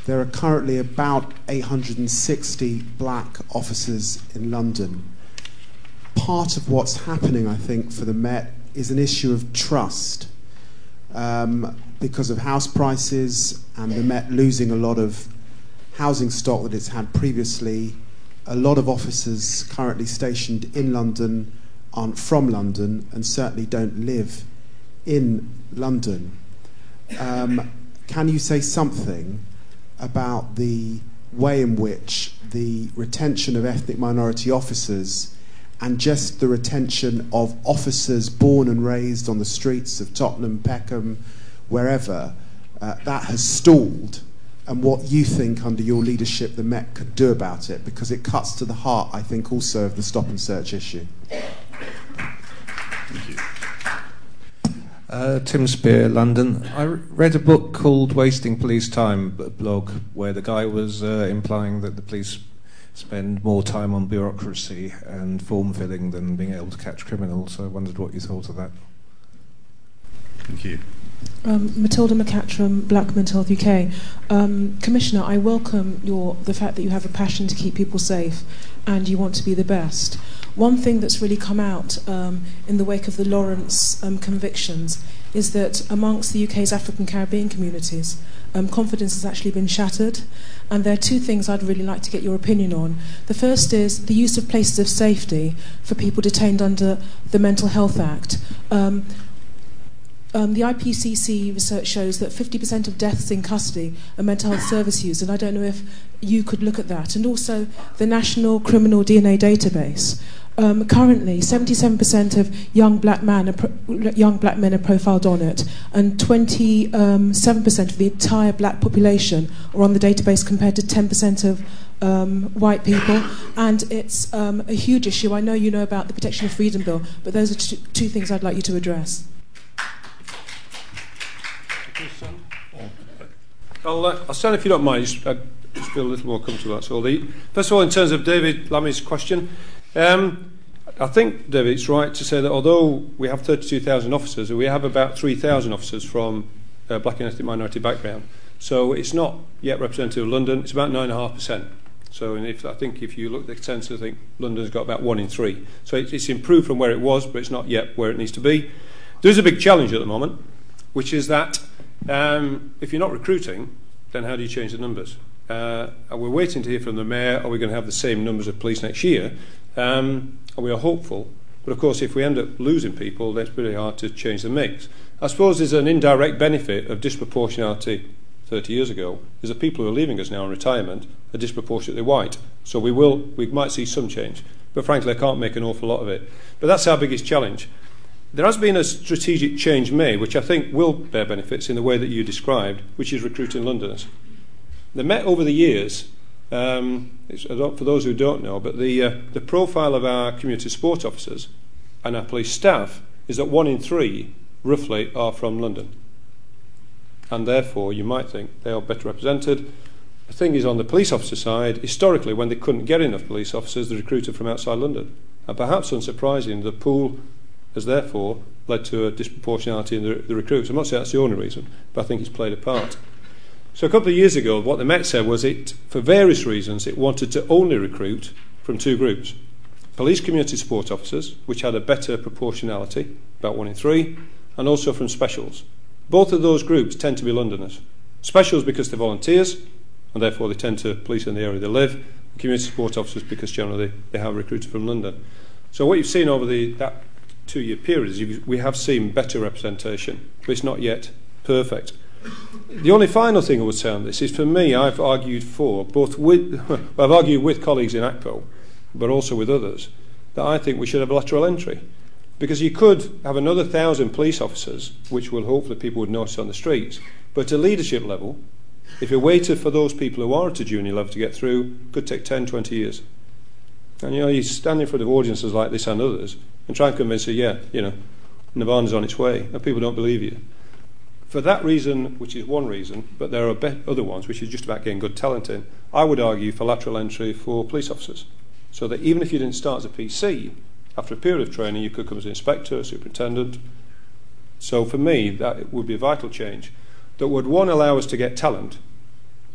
There are currently about 860 black officers in London. Part of what's happening, I think, for the Met is an issue of trust. Um, because of house prices and the Met losing a lot of housing stock that it's had previously, a lot of officers currently stationed in London aren't from London and certainly don't live in London. Um, can you say something about the way in which the retention of ethnic minority officers and just the retention of officers born and raised on the streets of Tottenham, Peckham, wherever, uh, that has stalled, and what you think under your leadership the Met could do about it, because it cuts to the heart, I think, also of the stop and search issue. Thank you. Uh, Tim Spear, London. I read a book called Wasting Police Time blog, where the guy was uh, implying that the police spend more time on bureaucracy and form filling than being able to catch criminals. So I wondered what you thought of that. Thank you. Um, Matilda Black Mental Health UK. Um, Commissioner, I welcome your, the fact that you have a passion to keep people safe and you want to be the best. One thing that's really come out um, in the wake of the Lawrence um, convictions is that amongst the UK's African Caribbean communities, um, confidence has actually been shattered. And there are two things I'd really like to get your opinion on. The first is the use of places of safety for people detained under the Mental Health Act. Um, the IPCC research shows that 50% of deaths in custody are mental health service use, and I don't know if you could look at that. And also the National Criminal DNA Database. Um, currently, 77% of young black, pro- young black men are profiled on it, and 27% um, of the entire black population are on the database compared to 10% of um, white people. And it's um, a huge issue. I know you know about the Protection of Freedom Bill, but those are two things I'd like you to address. I'll, uh, I'll if you don't mind. Just, I just feel a little more comfortable. That's all. The, first of all, in terms of David Lammy's question, um, I think, David, it's right to say that although we have 32,000 officers, we have about 3,000 officers from uh, black and ethnic minority background. So it's not yet representative of London. It's about 9.5%. So if, I think if you look at the census, I think London's got about one in three. So it, it's improved from where it was, but it's not yet where it needs to be. There's a big challenge at the moment, which is that um, if you're not recruiting, then how do you change the numbers? Uh, we're waiting to hear from the mayor. Are we going to have the same numbers of police next year? Um, and we are hopeful. But of course, if we end up losing people, then it's pretty hard to change the mix. I suppose there's an indirect benefit of disproportionality 30 years ago, is that people who are leaving us now in retirement are disproportionately white. So we will, we might see some change. But frankly, I can't make an awful lot of it. But that's our biggest challenge. There has been a strategic change made, which I think will bear benefits in the way that you described, which is recruiting Londoners. The Met over the years, um, for those who don't know, but the, uh, the profile of our community support officers and our police staff is that one in three, roughly, are from London. And therefore, you might think they are better represented. The thing is, on the police officer side, historically, when they couldn't get enough police officers, they recruited from outside London. And perhaps unsurprising, the pool has therefore led to a disproportionality in the, the recruits. I'm not saying that's the only reason, but I think it's played a part. So a couple of years ago, what the Met said was it, for various reasons, it wanted to only recruit from two groups. Police community support officers, which had a better proportionality, about one in three, and also from specials. Both of those groups tend to be Londoners. Specials because they're volunteers, and therefore they tend to police in the area they live. And community support officers because generally they have recruited from London. So what you've seen over the, that two-year period is we have seen better representation, but it's not yet perfect. The only final thing I would say on this is for me, I've argued for, both with, *laughs* I've argued with colleagues in ACPO, but also with others, that I think we should have lateral entry. Because you could have another thousand police officers, which will hopefully people would notice on the streets, but at leadership level, if you waited for those people who are at a junior level to get through, could take 10, 20 years. And you know, you stand in front of audiences like this and others and try and convince you, yeah, you know, Nirvana's on its way, and people don't believe you. For that reason, which is one reason, but there are be- other ones, which is just about getting good talent in, I would argue for lateral entry for police officers. So that even if you didn't start as a PC, after a period of training, you could come as an inspector, superintendent. So for me, that would be a vital change that would, one, allow us to get talent,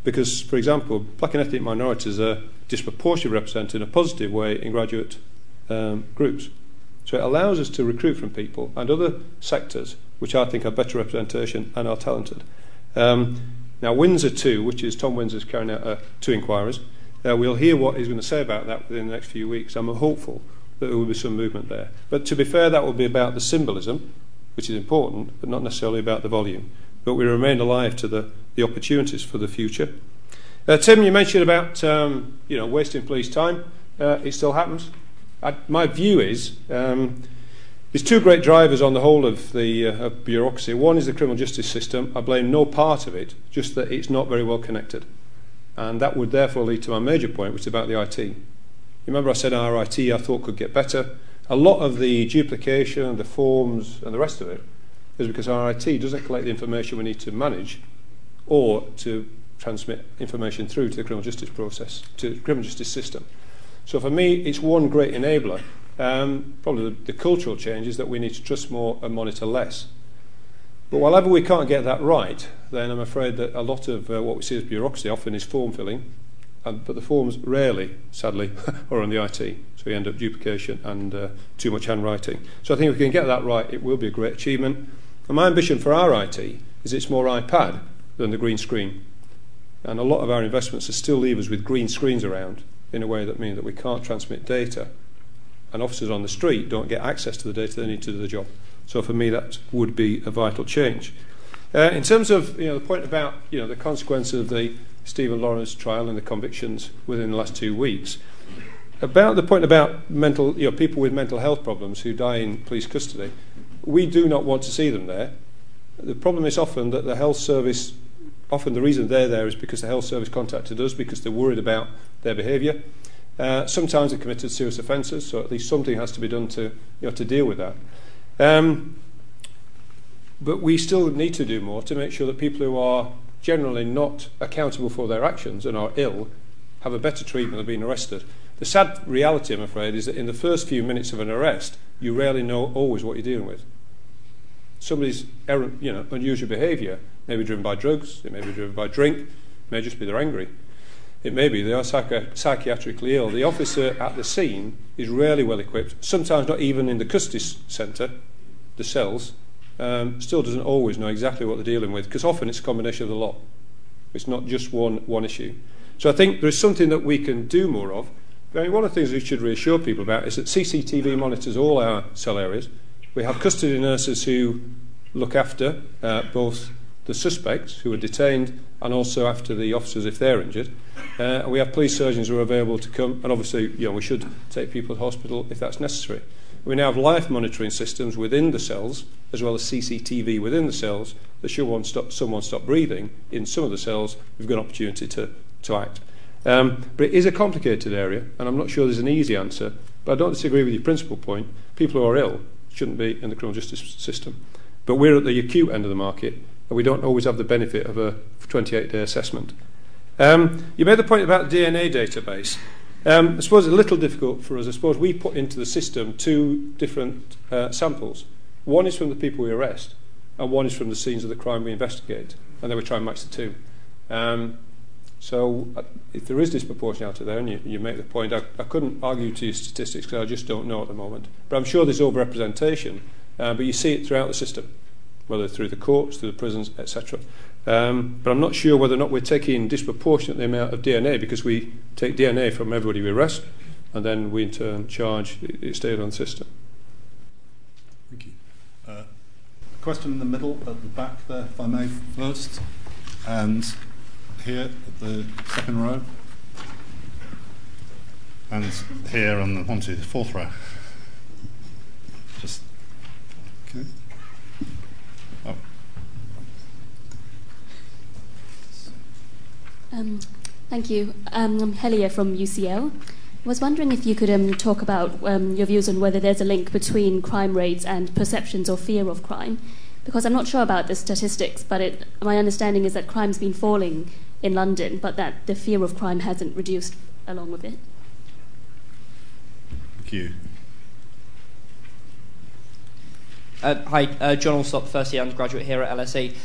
because, for example, black and ethnic minorities are disproportionately represented in a positive way in graduate um, groups. So it allows us to recruit from people and other sectors which I think have better representation and are talented. Um, now, Winsor 2, which is Tom Winsor's carrying out uh, two inquiries, uh, we'll hear what he's going to say about that within the next few weeks. I'm hopeful that there will be some movement there. But to be fair, that will be about the symbolism, which is important, but not necessarily about the volume. But we remain alive to the, the opportunities for the future. Uh, Tim, you mentioned about um, you know wasting police time. Uh, it still happens. I, my view is um, there's two great drivers on the whole of the uh, of bureaucracy. One is the criminal justice system. I blame no part of it, just that it's not very well connected. And that would therefore lead to my major point, which is about the IT. Remember I said our IT I thought could get better. A lot of the duplication, the forms, and the rest of it is because our IT doesn't collect the information we need to manage or to transmit information through to the criminal justice process, to the criminal justice system. So for me, it's one great enabler um, probably the, the cultural change is that we need to trust more and monitor less. But whenever we can't get that right, then I'm afraid that a lot of uh, what we see as bureaucracy often is form filling, and, but the forms rarely, sadly, *laughs* are on the IT. So we end up duplication and uh, too much handwriting. So I think if we can get that right, it will be a great achievement. And my ambition for our IT is it's more iPad than the green screen. And a lot of our investments are still leave us with green screens around in a way that means that we can't transmit data and officers on the street don't get access to the data they need to do the job. So for me, that would be a vital change. Uh, in terms of you know the point about you know the consequence of the Stephen Lawrence trial and the convictions within the last two weeks, about the point about mental you know people with mental health problems who die in police custody, we do not want to see them there. The problem is often that the health service, often the reason they're there is because the health service contacted us because they're worried about their behaviour. Uh, sometimes they've committed serious offences, so at least something has to be done to, you know, to deal with that. Um, but we still need to do more to make sure that people who are generally not accountable for their actions and are ill have a better treatment of being arrested. The sad reality, I'm afraid, is that in the first few minutes of an arrest, you rarely know always what you're dealing with. Somebody's errant, you know, unusual behaviour may be driven by drugs, it may be driven by drink, it may just be they're angry. It may be they are psychi- psychiatrically ill. The officer at the scene is rarely well equipped, sometimes not even in the custody centre, the cells, um, still doesn't always know exactly what they're dealing with, because often it's a combination of the lot. It's not just one, one issue. So I think there's something that we can do more of. I mean, one of the things we should reassure people about is that CCTV monitors all our cell areas. We have custody nurses who look after uh, both the suspects who are detained and also after the officers if they're injured. Uh, we have police surgeons who are available to come, and obviously, you know, we should take people to hospital if that's necessary. We now have life monitoring systems within the cells, as well as CCTV within the cells, that should one stop, someone stop breathing in some of the cells, we've got an opportunity to, to act. Um, but it is a complicated area, and I'm not sure there's an easy answer, but I don't disagree with your principal point. People who are ill shouldn't be in the criminal justice system. But we're at the acute end of the market, and we don't always have the benefit of a 28 day assessment. Um, you made the point about DNA database. Um, I suppose it's a little difficult for us. I suppose we put into the system two different uh, samples. One is from the people we arrest, and one is from the scenes of the crime we investigate, and then we try and match the two. Um, so, uh, if there is disproportionality there, and you, you make the point, I, I couldn't argue to your statistics because I just don't know at the moment. But I'm sure there's overrepresentation, uh, but you see it throughout the system whether through the courts, through the prisons, etc. Um, but I'm not sure whether or not we're taking disproportionate amount of DNA because we take DNA from everybody we arrest and then we in turn charge it stayed on the system. Thank you. Uh, question in the middle at the back there, if I may, first. And here at the second row. And here on the one, two, fourth row. Just okay. Um, thank you. Um, I'm Helia from UCL. I was wondering if you could um, talk about um, your views on whether there's a link between crime rates and perceptions or fear of crime. Because I'm not sure about the statistics, but it, my understanding is that crime's been falling in London, but that the fear of crime hasn't reduced along with it. Thank you. Uh, hi, uh, John Alsop, first year undergraduate here at LSE.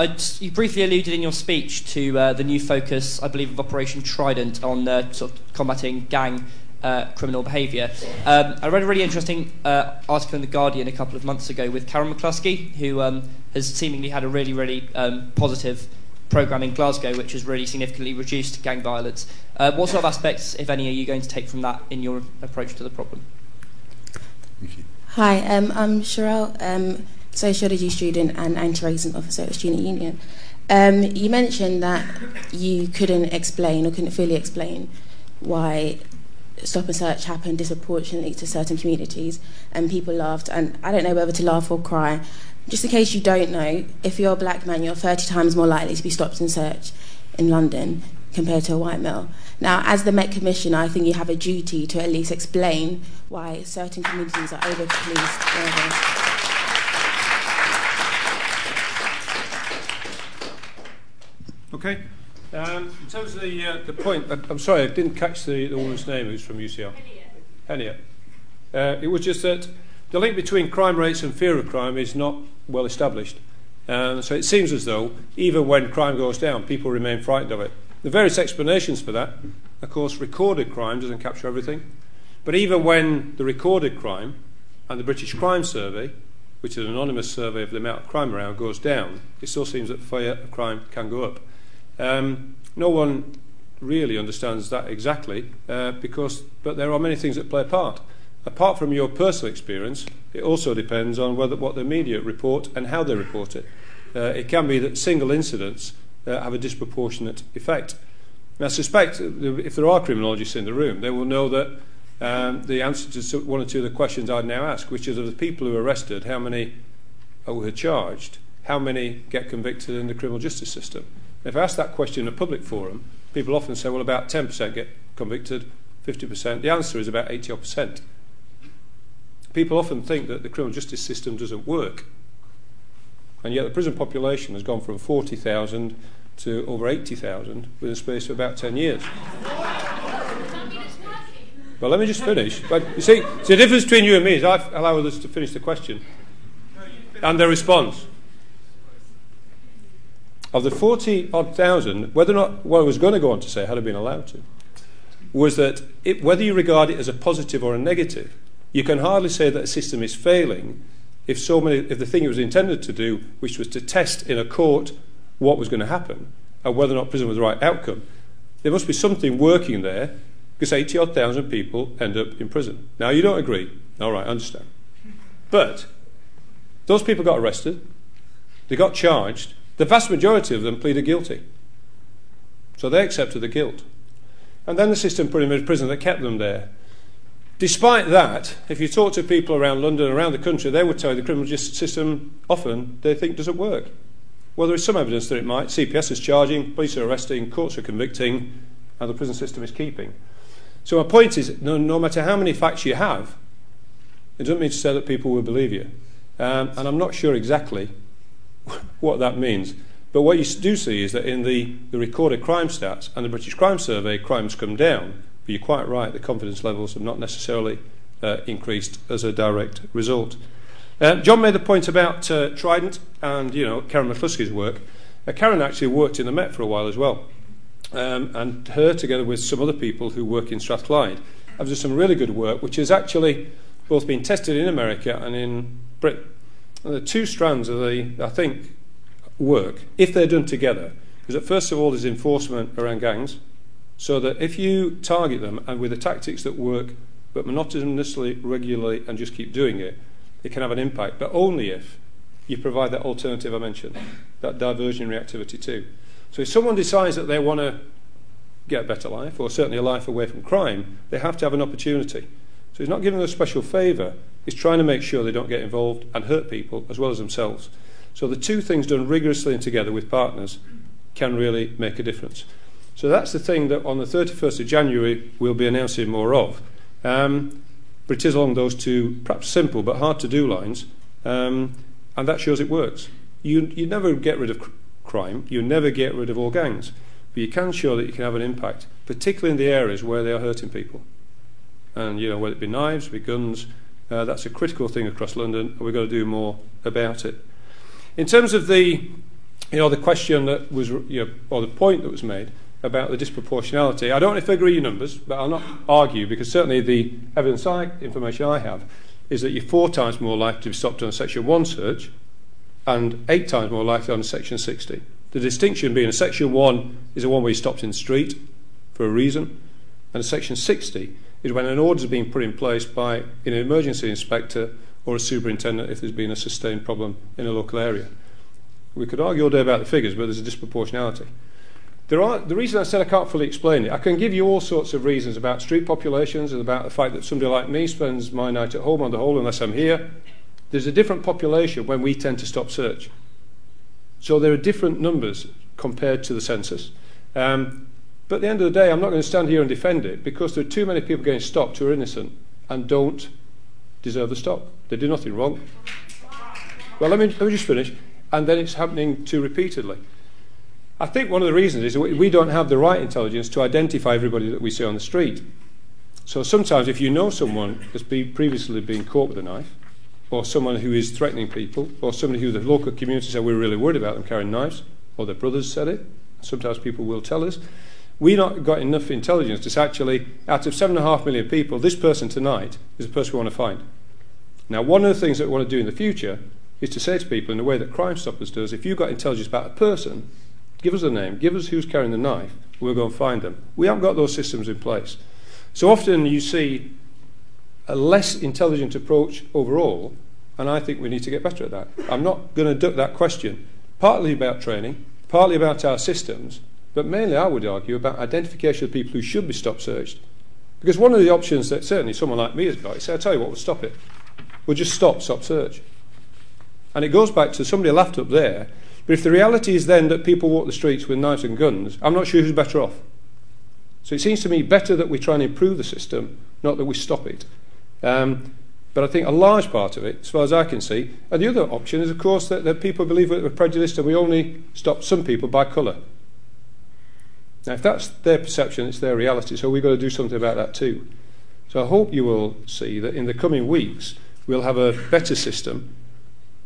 I, you briefly alluded in your speech to uh, the new focus, I believe, of Operation Trident on uh, sort of combating gang uh, criminal behaviour. Um, I read a really interesting uh, article in The Guardian a couple of months ago with Karyn McCluskey, who um, has seemingly had a really, really um, positive programme in Glasgow, which has really significantly reduced gang violence. Uh, what sort of aspects, if any, are you going to take from that in your approach to the problem? Hi, um, I'm Sherelle, um, sociology student and anti-racism officer at the Student Union. Um, you mentioned that you couldn't explain or couldn't fully explain why stop and search happened disproportionately to certain communities, and people laughed. And I don't know whether to laugh or cry. Just in case you don't know, if you're a black man, you're 30 times more likely to be stopped and searched in London compared to a white male. Now, as the Met Commissioner, I think you have a duty to at least explain why certain communities are over policed. Okay. Um, in terms of the, uh, the point, I'm sorry, I didn't catch the, the woman's name who's from UCL. Henia. Uh, it was just that the link between crime rates and fear of crime is not well established. Um, so it seems as though even when crime goes down, people remain frightened of it. The various explanations for that, of course, recorded crime doesn't capture everything. But even when the recorded crime and the British Crime Survey, which is an anonymous survey of the amount of crime around, goes down, it still seems that fear of crime can go up. Um, no one really understands that exactly, uh, because, but there are many things that play a part. Apart from your personal experience, it also depends on whether, what the media report and how they report it. Uh, it can be that single incidents uh, have a disproportionate effect. And I suspect if there are criminologists in the room, they will know that um, the answer to one or two of the questions I'd now ask, which is of the people who are arrested, how many are charged, how many get convicted in the criminal justice system. If I ask that question in a public forum, people often say, well, about 10% get convicted, 50%. The answer is about 80 percent. People often think that the criminal justice system doesn't work. And yet the prison population has gone from 40,000 to over 80,000 within a space of about 10 years. Well, let me just finish. But you see, the difference between you and me is I allow others to finish the question and their response. Of the 40 odd thousand, whether or not what I was going to go on to say, had I been allowed to, was that it, whether you regard it as a positive or a negative, you can hardly say that a system is failing if so many, if the thing it was intended to do, which was to test in a court what was going to happen and whether or not prison was the right outcome, there must be something working there because 80 odd thousand people end up in prison. Now you don't agree. All right, I understand. But those people got arrested, they got charged, the vast majority of them pleaded guilty. So they accepted the guilt. And then the system put them in prison that kept them there. Despite that, if you talk to people around London, around the country, they would tell you the criminal justice system often they think doesn't work. Well, there is some evidence that it might. CPS is charging, police are arresting, courts are convicting, and the prison system is keeping. So my point is, no, no matter how many facts you have, it doesn't mean to say that people will believe you. Um, and I'm not sure exactly what that means. But what you do see is that in the, the recorded crime stats and the British Crime Survey, crimes come down. But you're quite right, the confidence levels have not necessarily uh, increased as a direct result. Uh, John made the point about uh, Trident and you know Karyn McCluskey's work. Uh, Karyn actually worked in the Met for a while as well, um, and her together with some other people who work in Strathclyde have done some really good work, which has actually both been tested in America and in Britain. The two strands of the, I think, work, if they're done together, is that first of all there's enforcement around gangs, so that if you target them and with the tactics that work, but monotonously, regularly, and just keep doing it, it can have an impact, but only if you provide that alternative I mentioned, that diversion reactivity too. So if someone decides that they want to get a better life, or certainly a life away from crime, they have to have an opportunity. So he's not giving them a special favour, he's trying to make sure they don't get involved and hurt people as well as themselves. So the two things done rigorously and together with partners can really make a difference. So that's the thing that on the 31st of January we'll be announcing more of. Um, but it is along those two perhaps simple but hard to do lines, um, and that shows it works. You, you never get rid of cr- crime, you never get rid of all gangs, but you can show that you can have an impact, particularly in the areas where they are hurting people. And, you know, whether it be knives, be guns, uh, that's a critical thing across London, and we've got to do more about it. In terms of the, you know, the question that was, you know, or the point that was made, about the disproportionality. I don't know if I agree your numbers, but I'll not argue because certainly the evidence I, information I have is that you're four times more likely to be stopped on Section 1 search and eight times more likely on a Section 60. The distinction being a Section 1 is the one where you stopped in the street for a reason, and a Section 60 is when an order is being put in place by an emergency inspector or a superintendent if there's been a sustained problem in a local area. We could argue all day about the figures, but there's a disproportionality. There are, the reason I said I can't fully explain it, I can give you all sorts of reasons about street populations and about the fact that somebody like me spends my night at home on the whole unless I'm here. There's a different population when we tend to stop search. So there are different numbers compared to the census. Um, but at the end of the day, I'm not going to stand here and defend it because there are too many people getting stopped who are innocent and don't deserve the stop. They did nothing wrong. Well, let me, let me just finish. And then it's happening too repeatedly. I think one of the reasons is we don't have the right intelligence to identify everybody that we see on the street. So sometimes, if you know someone that's been previously been caught with a knife, or someone who is threatening people, or somebody who the local community said we're really worried about them carrying knives, or their brothers said it, sometimes people will tell us. We not got enough intelligence to actually, out of seven and a half million people, this person tonight is the person we want to find. Now, one of the things that we want to do in the future is to say to people in the way that Crime Stoppers does, if you've got intelligence about a person, Give us a name, give us who's carrying the knife, we'll go and find them. We haven't got those systems in place. So often you see a less intelligent approach overall, and I think we need to get better at that. I'm not going to duck that question, partly about training, partly about our systems, but mainly I would argue about identification of people who should be stop searched. Because one of the options that certainly someone like me has got is say, I'll tell you what will stop it. We'll just stop, stop search. And it goes back to somebody laughed up there but if the reality is then that people walk the streets with knives and guns, I'm not sure who's better off. So it seems to me better that we try and improve the system, not that we stop it. Um, but I think a large part of it, as far as I can see, and the other option is, of course, that, that people believe we're prejudiced and we only stop some people by colour. Now, if that's their perception, it's their reality, so we've got to do something about that too. So I hope you will see that in the coming weeks we'll have a better system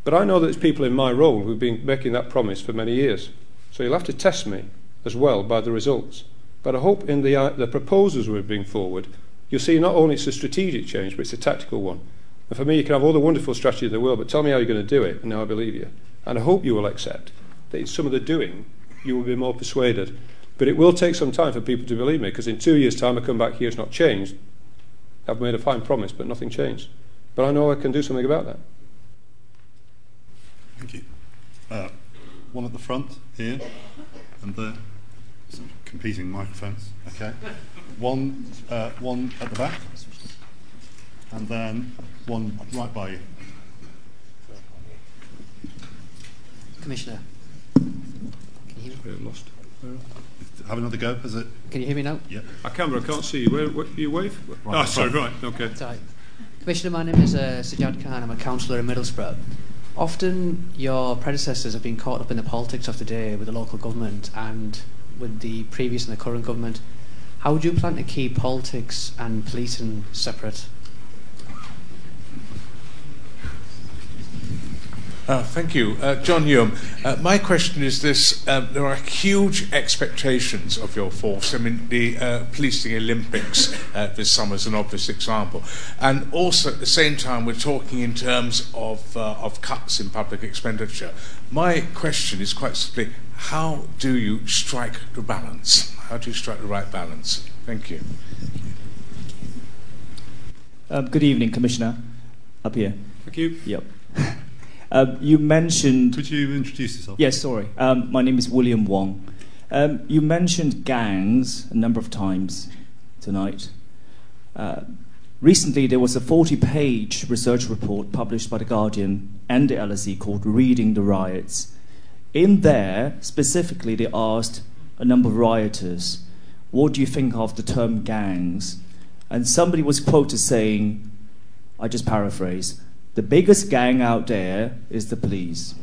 but I know that there's people in my role who've been making that promise for many years. So you'll have to test me as well by the results. But I hope in the, uh, the proposals we bring forward, you'll see not only it's a strategic change, but it's a tactical one. And for me, you can have all the wonderful strategy in the world, but tell me how you're going to do it, and now I believe you. And I hope you will accept that in some of the doing, you will be more persuaded. But it will take some time for people to believe me, because in two years' time, I come back here, it's not changed. I've made a fine promise, but nothing changed. But I know I can do something about that. Thank you. Uh, one at the front here and there. Some competing microphones. Okay. One, uh, one at the back, and then one right by you. Commissioner, can you hear me? lost. Have another go. Is it? Can you hear me now? Yeah. I can, but I can't see you. Where, where you wave? Right, ah, sorry, right. right. Okay. Sorry. Commissioner, my name is uh, Sajjad Khan. I'm a councillor in Middlesbrough. Often your predecessors have been caught up in the politics of the day with the local government and with the previous and the current government. How would you plan to keep politics and policing separate? Uh, thank you. Uh, John Hume, uh, my question is this. Um, there are huge expectations of your force. I mean, the uh, policing Olympics uh, this summer is an obvious example. And also, at the same time, we're talking in terms of, uh, of cuts in public expenditure. My question is quite simply, how do you strike the balance? How do you strike the right balance? Thank you. Um, good evening, Commissioner. Up here. Thank you. Yep. Um, you mentioned. Could you introduce yourself? Yes, sorry. Um, my name is William Wong. Um, you mentioned gangs a number of times tonight. Uh, recently, there was a 40 page research report published by The Guardian and the LSE called Reading the Riots. In there, specifically, they asked a number of rioters, What do you think of the term gangs? And somebody was quoted saying, I just paraphrase, the biggest gang out there is the police.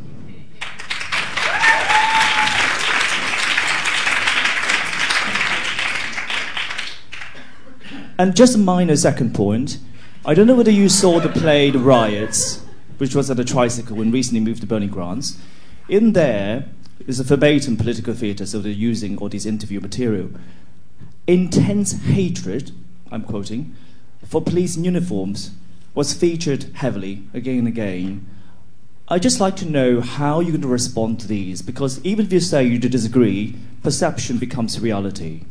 And just a minor second point. I don't know whether you saw the play The Riots, which was at a tricycle and recently moved to Bernie Grants. In there is a verbatim political theatre, so they're using all this interview material. Intense hatred, I'm quoting, for police in uniforms was featured heavily again and again. I'd just like to know how you're going to respond to these, because even if you say you disagree, perception becomes reality.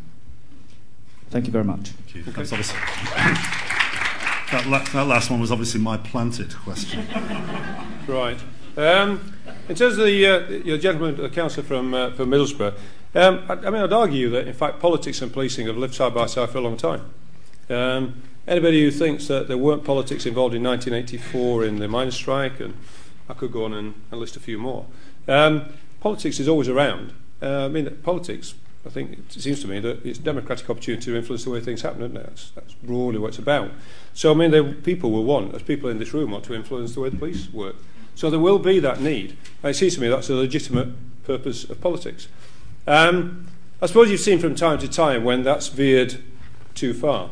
Thank you very much. Thank you. That's obviously- *laughs* that, la- that last one was obviously my planted question. *laughs* Right. Um, in terms of the uh, your gentleman, the councillor from uh, from Middlesbrough, um, I, I mean, I'd argue that in fact politics and policing have lived side by side for a long time. Um, anybody who thinks that there weren't politics involved in 1984 in the miners' strike, and I could go on and, and list a few more. Um, politics is always around. Uh, I mean, politics. I think it seems to me that it's democratic opportunity to influence the way things happen, isn't it? That's, that's broadly what it's about. So, I mean, the people will want, as people in this room want to influence the way the police work. So there will be that need. And it seems to me that's a legitimate purpose of politics. Um, I suppose you've seen from time to time when that's veered too far.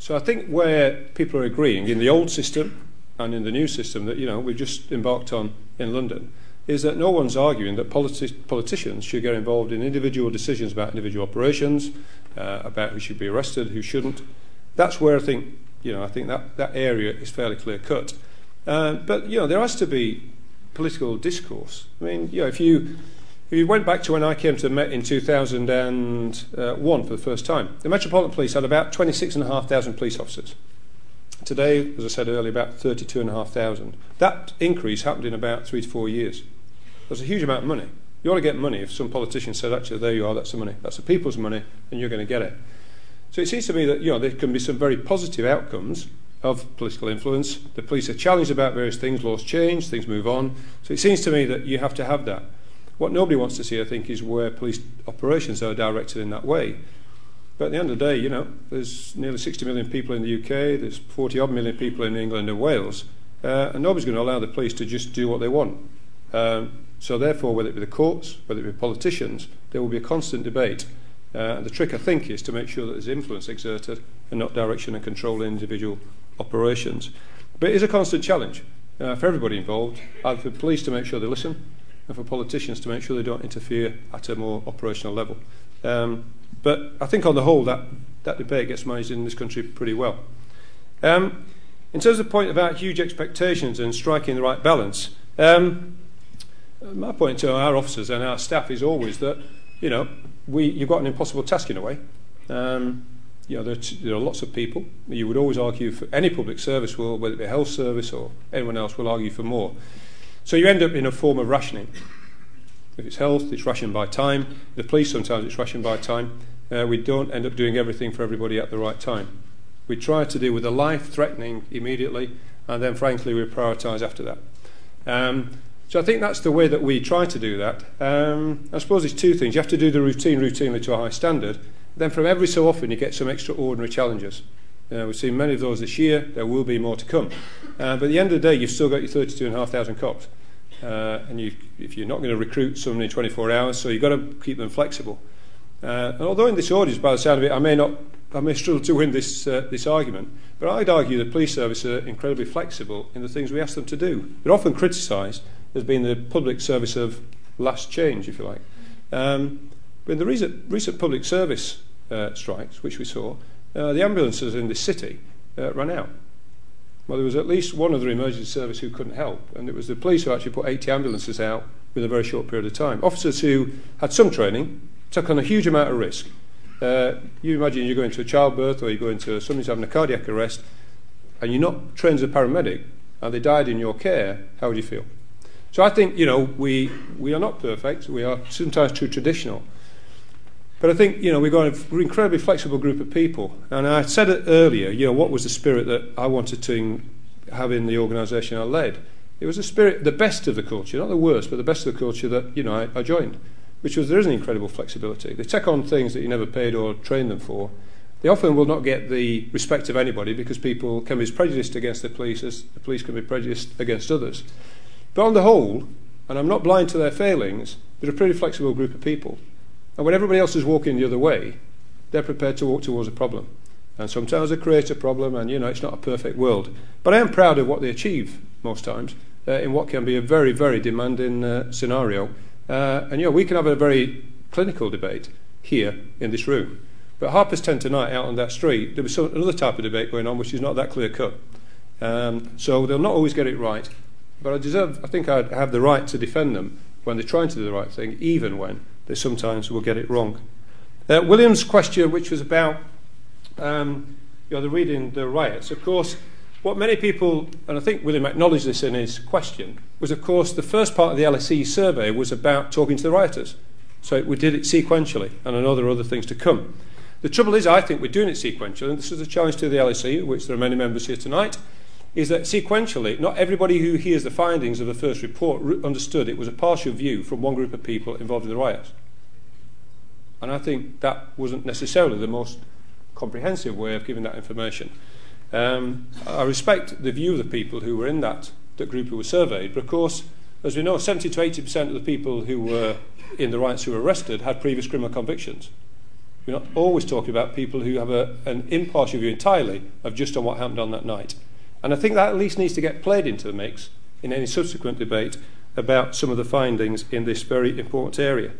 So I think where people are agreeing in the old system and in the new system that you know we've just embarked on in London is that no one's arguing that politi- politicians should get involved in individual decisions about individual operations, uh, about who should be arrested, who shouldn't. That's where I think you know I think that, that area is fairly clear cut. Uh, but you know there has to be political discourse. I mean, you know, if you if you went back to when I came to Met in 2001 uh, for the first time, the Metropolitan Police had about 26,500 police officers. Today, as I said earlier, about 32,500. That increase happened in about three to four years. That's a huge amount of money. You ought to get money if some politician said, actually, there you are, that's the money. That's the people's money, and you're going to get it. So it seems to me that you know, there can be some very positive outcomes of political influence. The police are challenged about various things, laws change, things move on. So it seems to me that you have to have that. What nobody wants to see, I think, is where police operations are directed in that way. But at the end of the day, you know, there's nearly 60 million people in the UK, there's 40 odd million people in England and Wales, uh, and nobody's going to allow the police to just do what they want. Um, so therefore, whether it be the courts, whether it be politicians, there will be a constant debate. Uh, and the trick, I think, is to make sure that there's influence exerted and not direction and control in individual operations. But it is a constant challenge uh, for everybody involved, either for police to make sure they listen and for politicians to make sure they don't interfere at a more operational level. Um, but I think on the whole, that, that debate gets managed in this country pretty well. Um, in terms of the point about huge expectations and striking the right balance, um, my point to our officers and our staff is always that, you know, we, you've got an impossible task in a way. Um, you know, there, there are lots of people. You would always argue for any public service will, whether it be health service or anyone else, will argue for more. So you end up in a form of rationing. If it's health, it's rationed by time. The police, sometimes it's rationed by time. Uh, we don't end up doing everything for everybody at the right time. We try to deal with the life threatening immediately, and then, frankly, we prioritise after that. Um, so I think that's the way that we try to do that. Um, I suppose there's two things. You have to do the routine routinely to a high standard. Then from every so often you get some extraordinary challenges. Uh, we've seen many of those this year. There will be more to come. Uh, but at the end of the day, you've still got your 32,500 cops. Uh, and you, if you're not going to recruit someone in 24 hours, so you've got to keep them flexible. Uh, and although in this audience, by the sound of it, I may not, I may struggle to win this uh, this argument, but I'd argue the police service are incredibly flexible in the things we ask them to do. They're often criticised as being the public service of last change, if you like. Um, but in the recent, recent public service uh, strikes, which we saw, uh, the ambulances in this city uh, ran out. Well, there was at least one other emergency service who couldn't help, and it was the police who actually put 80 ambulances out within a very short period of time. Officers who had some training took on a huge amount of risk. Uh, you imagine you're going to a childbirth or you're going to somebody's having a cardiac arrest, and you're not trained as a paramedic, and they died in your care. How would you feel? So I think you know we we are not perfect. We are sometimes too traditional. But I think you know we've got an incredibly flexible group of people, and I said it earlier. You know what was the spirit that I wanted to have in the organisation I led? It was the spirit, the best of the culture, not the worst, but the best of the culture that you know I, I joined, which was there is an incredible flexibility. They take on things that you never paid or trained them for. They often will not get the respect of anybody because people can be prejudiced against the police as the police can be prejudiced against others. But on the whole, and I'm not blind to their failings, they're a pretty flexible group of people. And when everybody else is walking the other way, they're prepared to walk towards a problem. And sometimes they create a problem, and you know, it's not a perfect world. But I am proud of what they achieve most times uh, in what can be a very, very demanding uh, scenario. Uh, and, you know, we can have a very clinical debate here in this room. But Harper's past ten tonight out on that street, there was some, another type of debate going on which is not that clear cut. Um, so they'll not always get it right. But I deserve, I think I have the right to defend them when they're trying to do the right thing, even when they sometimes will get it wrong. Uh, William's question, which was about um, you know, the reading the riots, of course, what many people, and I think William acknowledged this in his question, was of course the first part of the LSE survey was about talking to the rioters. So we did it sequentially, and I know there are other things to come. The trouble is, I think we're doing it sequentially, and this is a challenge to the LSE, which there are many members here tonight, is that sequentially, not everybody who hears the findings of the first report understood it was a partial view from one group of people involved in the riots. And I think that wasn't necessarily the most comprehensive way of giving that information. Um, I respect the view of the people who were in that, that group who were surveyed, but of course, as we know, 70 to 80% of the people who were in the riots who were arrested had previous criminal convictions. We're not always talking about people who have a, an impartial view entirely of just on what happened on that night. And I think that at least needs to get played into the mix in any subsequent debate about some of the findings in this very important area.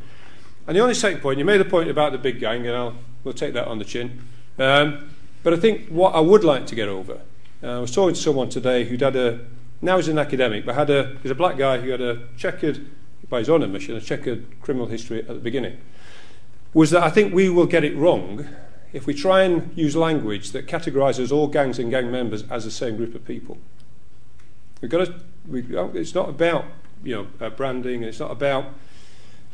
And the only second point, you made a point about the big gang, and I'll, we'll take that on the chin. Um, but I think what I would like to get over, uh, I was talking to someone today who'd had a, now he's an academic, but had a, he's a black guy who had a checkered, by his own admission, a checkered criminal history at the beginning, was that I think we will get it wrong if we try and use language that categorises all gangs and gang members as the same group of people. We've got to, we, it's not about you know, uh, branding, it's not about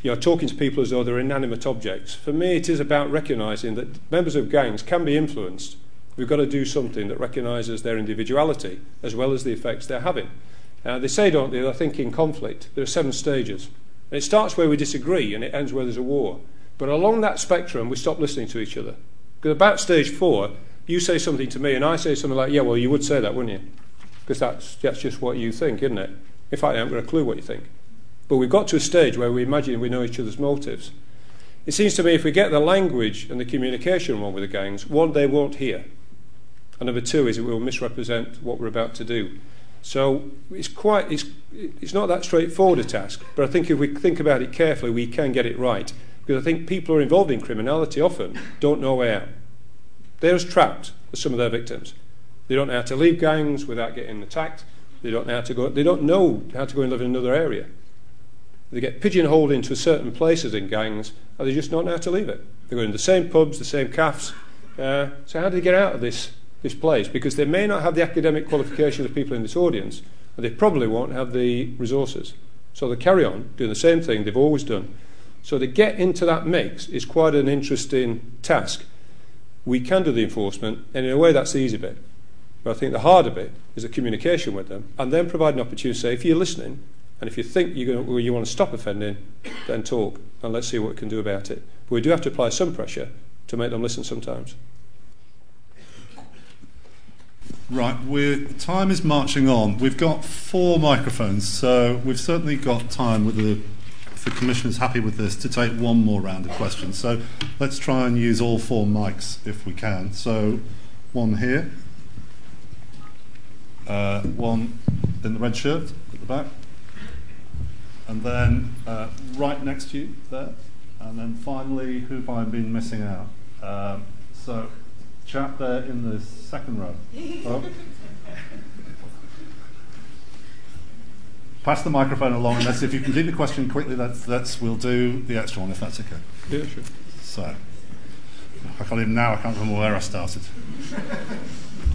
you know, talking to people as though they're inanimate objects. For me, it is about recognising that members of gangs can be influenced. We've got to do something that recognises their individuality as well as the effects they're having. Uh, they say, don't they, I think in conflict, there are seven stages. And it starts where we disagree and it ends where there's a war. But along that spectrum, we stop listening to each other. About stage four, you say something to me and I say something like, yeah, well, you would say that, wouldn't you? Because that's, that's just what you think, isn't it? In fact, I haven't got a clue what you think. But we've got to a stage where we imagine we know each other's motives. It seems to me if we get the language and the communication wrong with the gangs, one, they won't hear. And number two is it will misrepresent what we're about to do. So it's quite it's, it's not that straightforward a task, but I think if we think about it carefully, we can get it right. Because I think people who are involved in criminality often don't know out. They're as trapped as some of their victims. They don't know how to leave gangs without getting attacked. They don't know how to go. They don't know how to go and live in another area. They get pigeonholed into certain places in gangs, and they just don't know how to leave it. They go in the same pubs, the same cafes. Uh, so how do they get out of this this place? Because they may not have the academic qualifications of people in this audience, and they probably won't have the resources. So they carry on doing the same thing they've always done. So to get into that mix is quite an interesting task. We can do the enforcement, and in a way, that's the easy bit. But I think the harder bit is the communication with them, and then provide an opportunity to say, if you're listening, and if you think you're going to, you want to stop offending, then talk, and let's see what we can do about it. But we do have to apply some pressure to make them listen sometimes. Right, we're, time is marching on. We've got four microphones, so we've certainly got time with the if the commissioner's happy with this to take one more round of questions. So let's try and use all four mics if we can. So one here, uh, one in the red shirt at the back, and then uh, right next to you there, and then finally, who have I been missing out? Um, so chap there in the second row. *laughs* Oh. Pass the microphone along, and let's, if you can complete the question quickly, that's, that's, we'll do the extra one if that's okay. Yeah, sure. So, I can't even now, I can't remember where I started.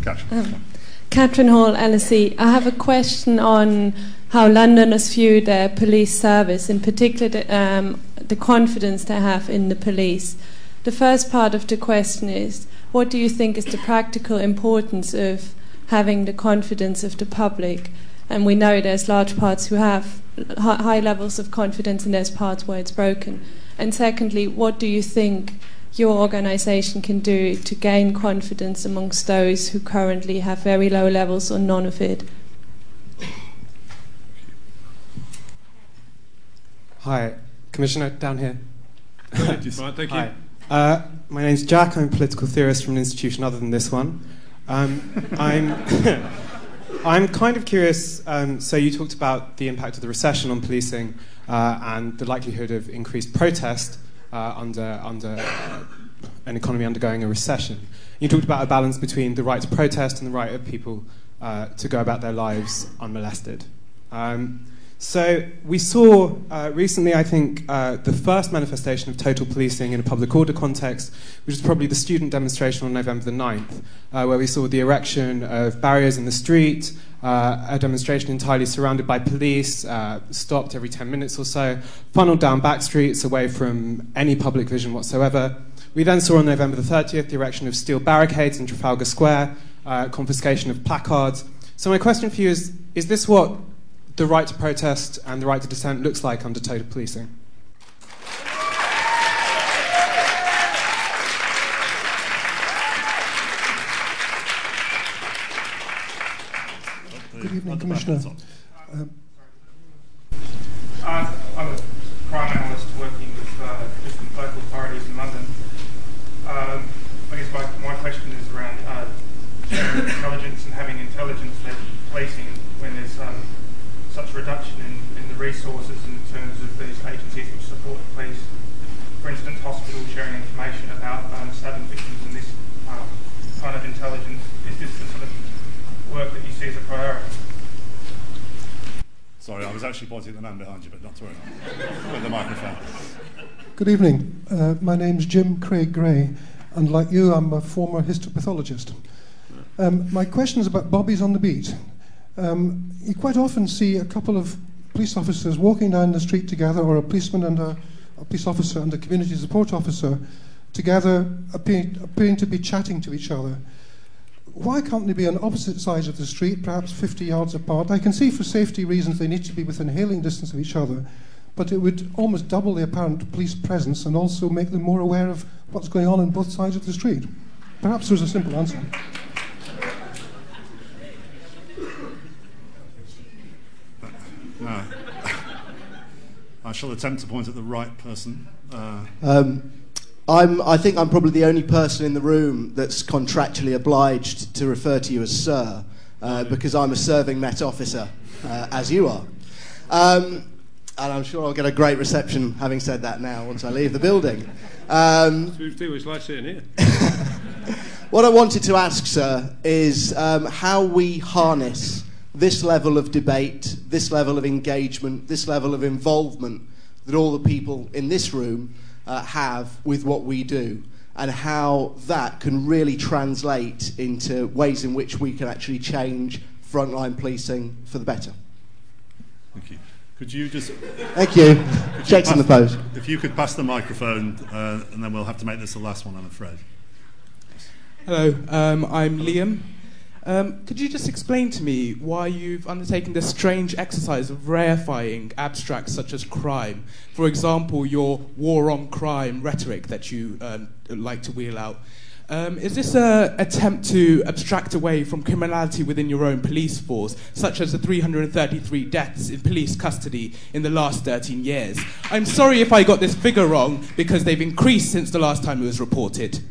Catch. Um, Catherine Hall, LSE. I have a question on how Londoners view their police service, in particular the, um, the confidence they have in the police. The first part of the question is what do you think is the practical importance of having the confidence of the public? And we know there's large parts who have high levels of confidence, and there's parts where it's broken. And secondly, what do you think your organization can do to gain confidence amongst those who currently have very low levels or none of it? Hi, Commissioner, down here. right, thank you. Hi. Uh, my name's Jack. I'm a political theorist from an institution other than this one. Um, I'm *laughs* I'm kind of curious. Um, so, you talked about the impact of the recession on policing uh, and the likelihood of increased protest uh, under, under uh, an economy undergoing a recession. You talked about a balance between the right to protest and the right of people uh, to go about their lives unmolested. Um, so we saw uh, recently, I think, uh, the first manifestation of total policing in a public order context, which was probably the student demonstration on November the 9th, uh, where we saw the erection of barriers in the street, uh, a demonstration entirely surrounded by police, uh, stopped every 10 minutes or so, funneled down back streets away from any public vision whatsoever. We then saw on November the 30th the erection of steel barricades in Trafalgar Square, uh, confiscation of placards. So my question for you is, is this what the right to protest and the right to dissent looks like under total policing. Good evening, Commissioner. Um, uh, I'm a crime analyst working with uh, different local authorities in London. Um, I guess my, my question is around uh, intelligence and having intelligence-led policing when there's um, such reduction in, in the resources in terms of these agencies which support the police. For instance, hospitals sharing information about um, stabbing victims and this uh, kind of intelligence. Is this the sort of work that you see as a priority? Sorry, I was actually pointing at the man behind you, but not to worry. With the microphone. Good evening. Uh, my name's Jim Craig Gray, and like you, I'm a former histopathologist. Um, my question is about bobbies on the beat. Um, you quite often see a couple of police officers walking down the street together, or a policeman and a, a police officer and a community support officer together, appearing, appearing to be chatting to each other. Why can't they be on opposite sides of the street, perhaps 50 yards apart? I can see for safety reasons they need to be within hailing distance of each other, but it would almost double the apparent police presence and also make them more aware of what's going on on both sides of the street. Perhaps there's a simple answer. No. *laughs* I shall attempt to point at the right person. Uh, um, I'm, I think I'm probably the only person in the room that's contractually obliged to refer to you as sir, uh, because I'm a serving Met officer, uh, as you are. Um, and I'm sure I'll get a great reception having said that now once I leave the building. Um, it's like sitting here. what I wanted to ask, sir, is um, how we harness this level of debate, this level of engagement, this level of involvement that all the people in this room uh, have with what we do, and how that can really translate into ways in which we can actually change frontline policing for the better. Thank you. Could you just. Thank you. Checks in the post. If you could pass the microphone, uh, and then we'll have to make this the last one, I'm afraid. Hello, um, I'm Liam. Um, could you just explain to me why you've undertaken this strange exercise of rarefying abstracts such as crime? For example, your war on crime rhetoric that you um, like to wheel out. Um, is this an attempt to abstract away from criminality within your own police force, such as the 333 deaths in police custody in the last 13 years? I'm sorry if I got this figure wrong, because they've increased since the last time it was reported.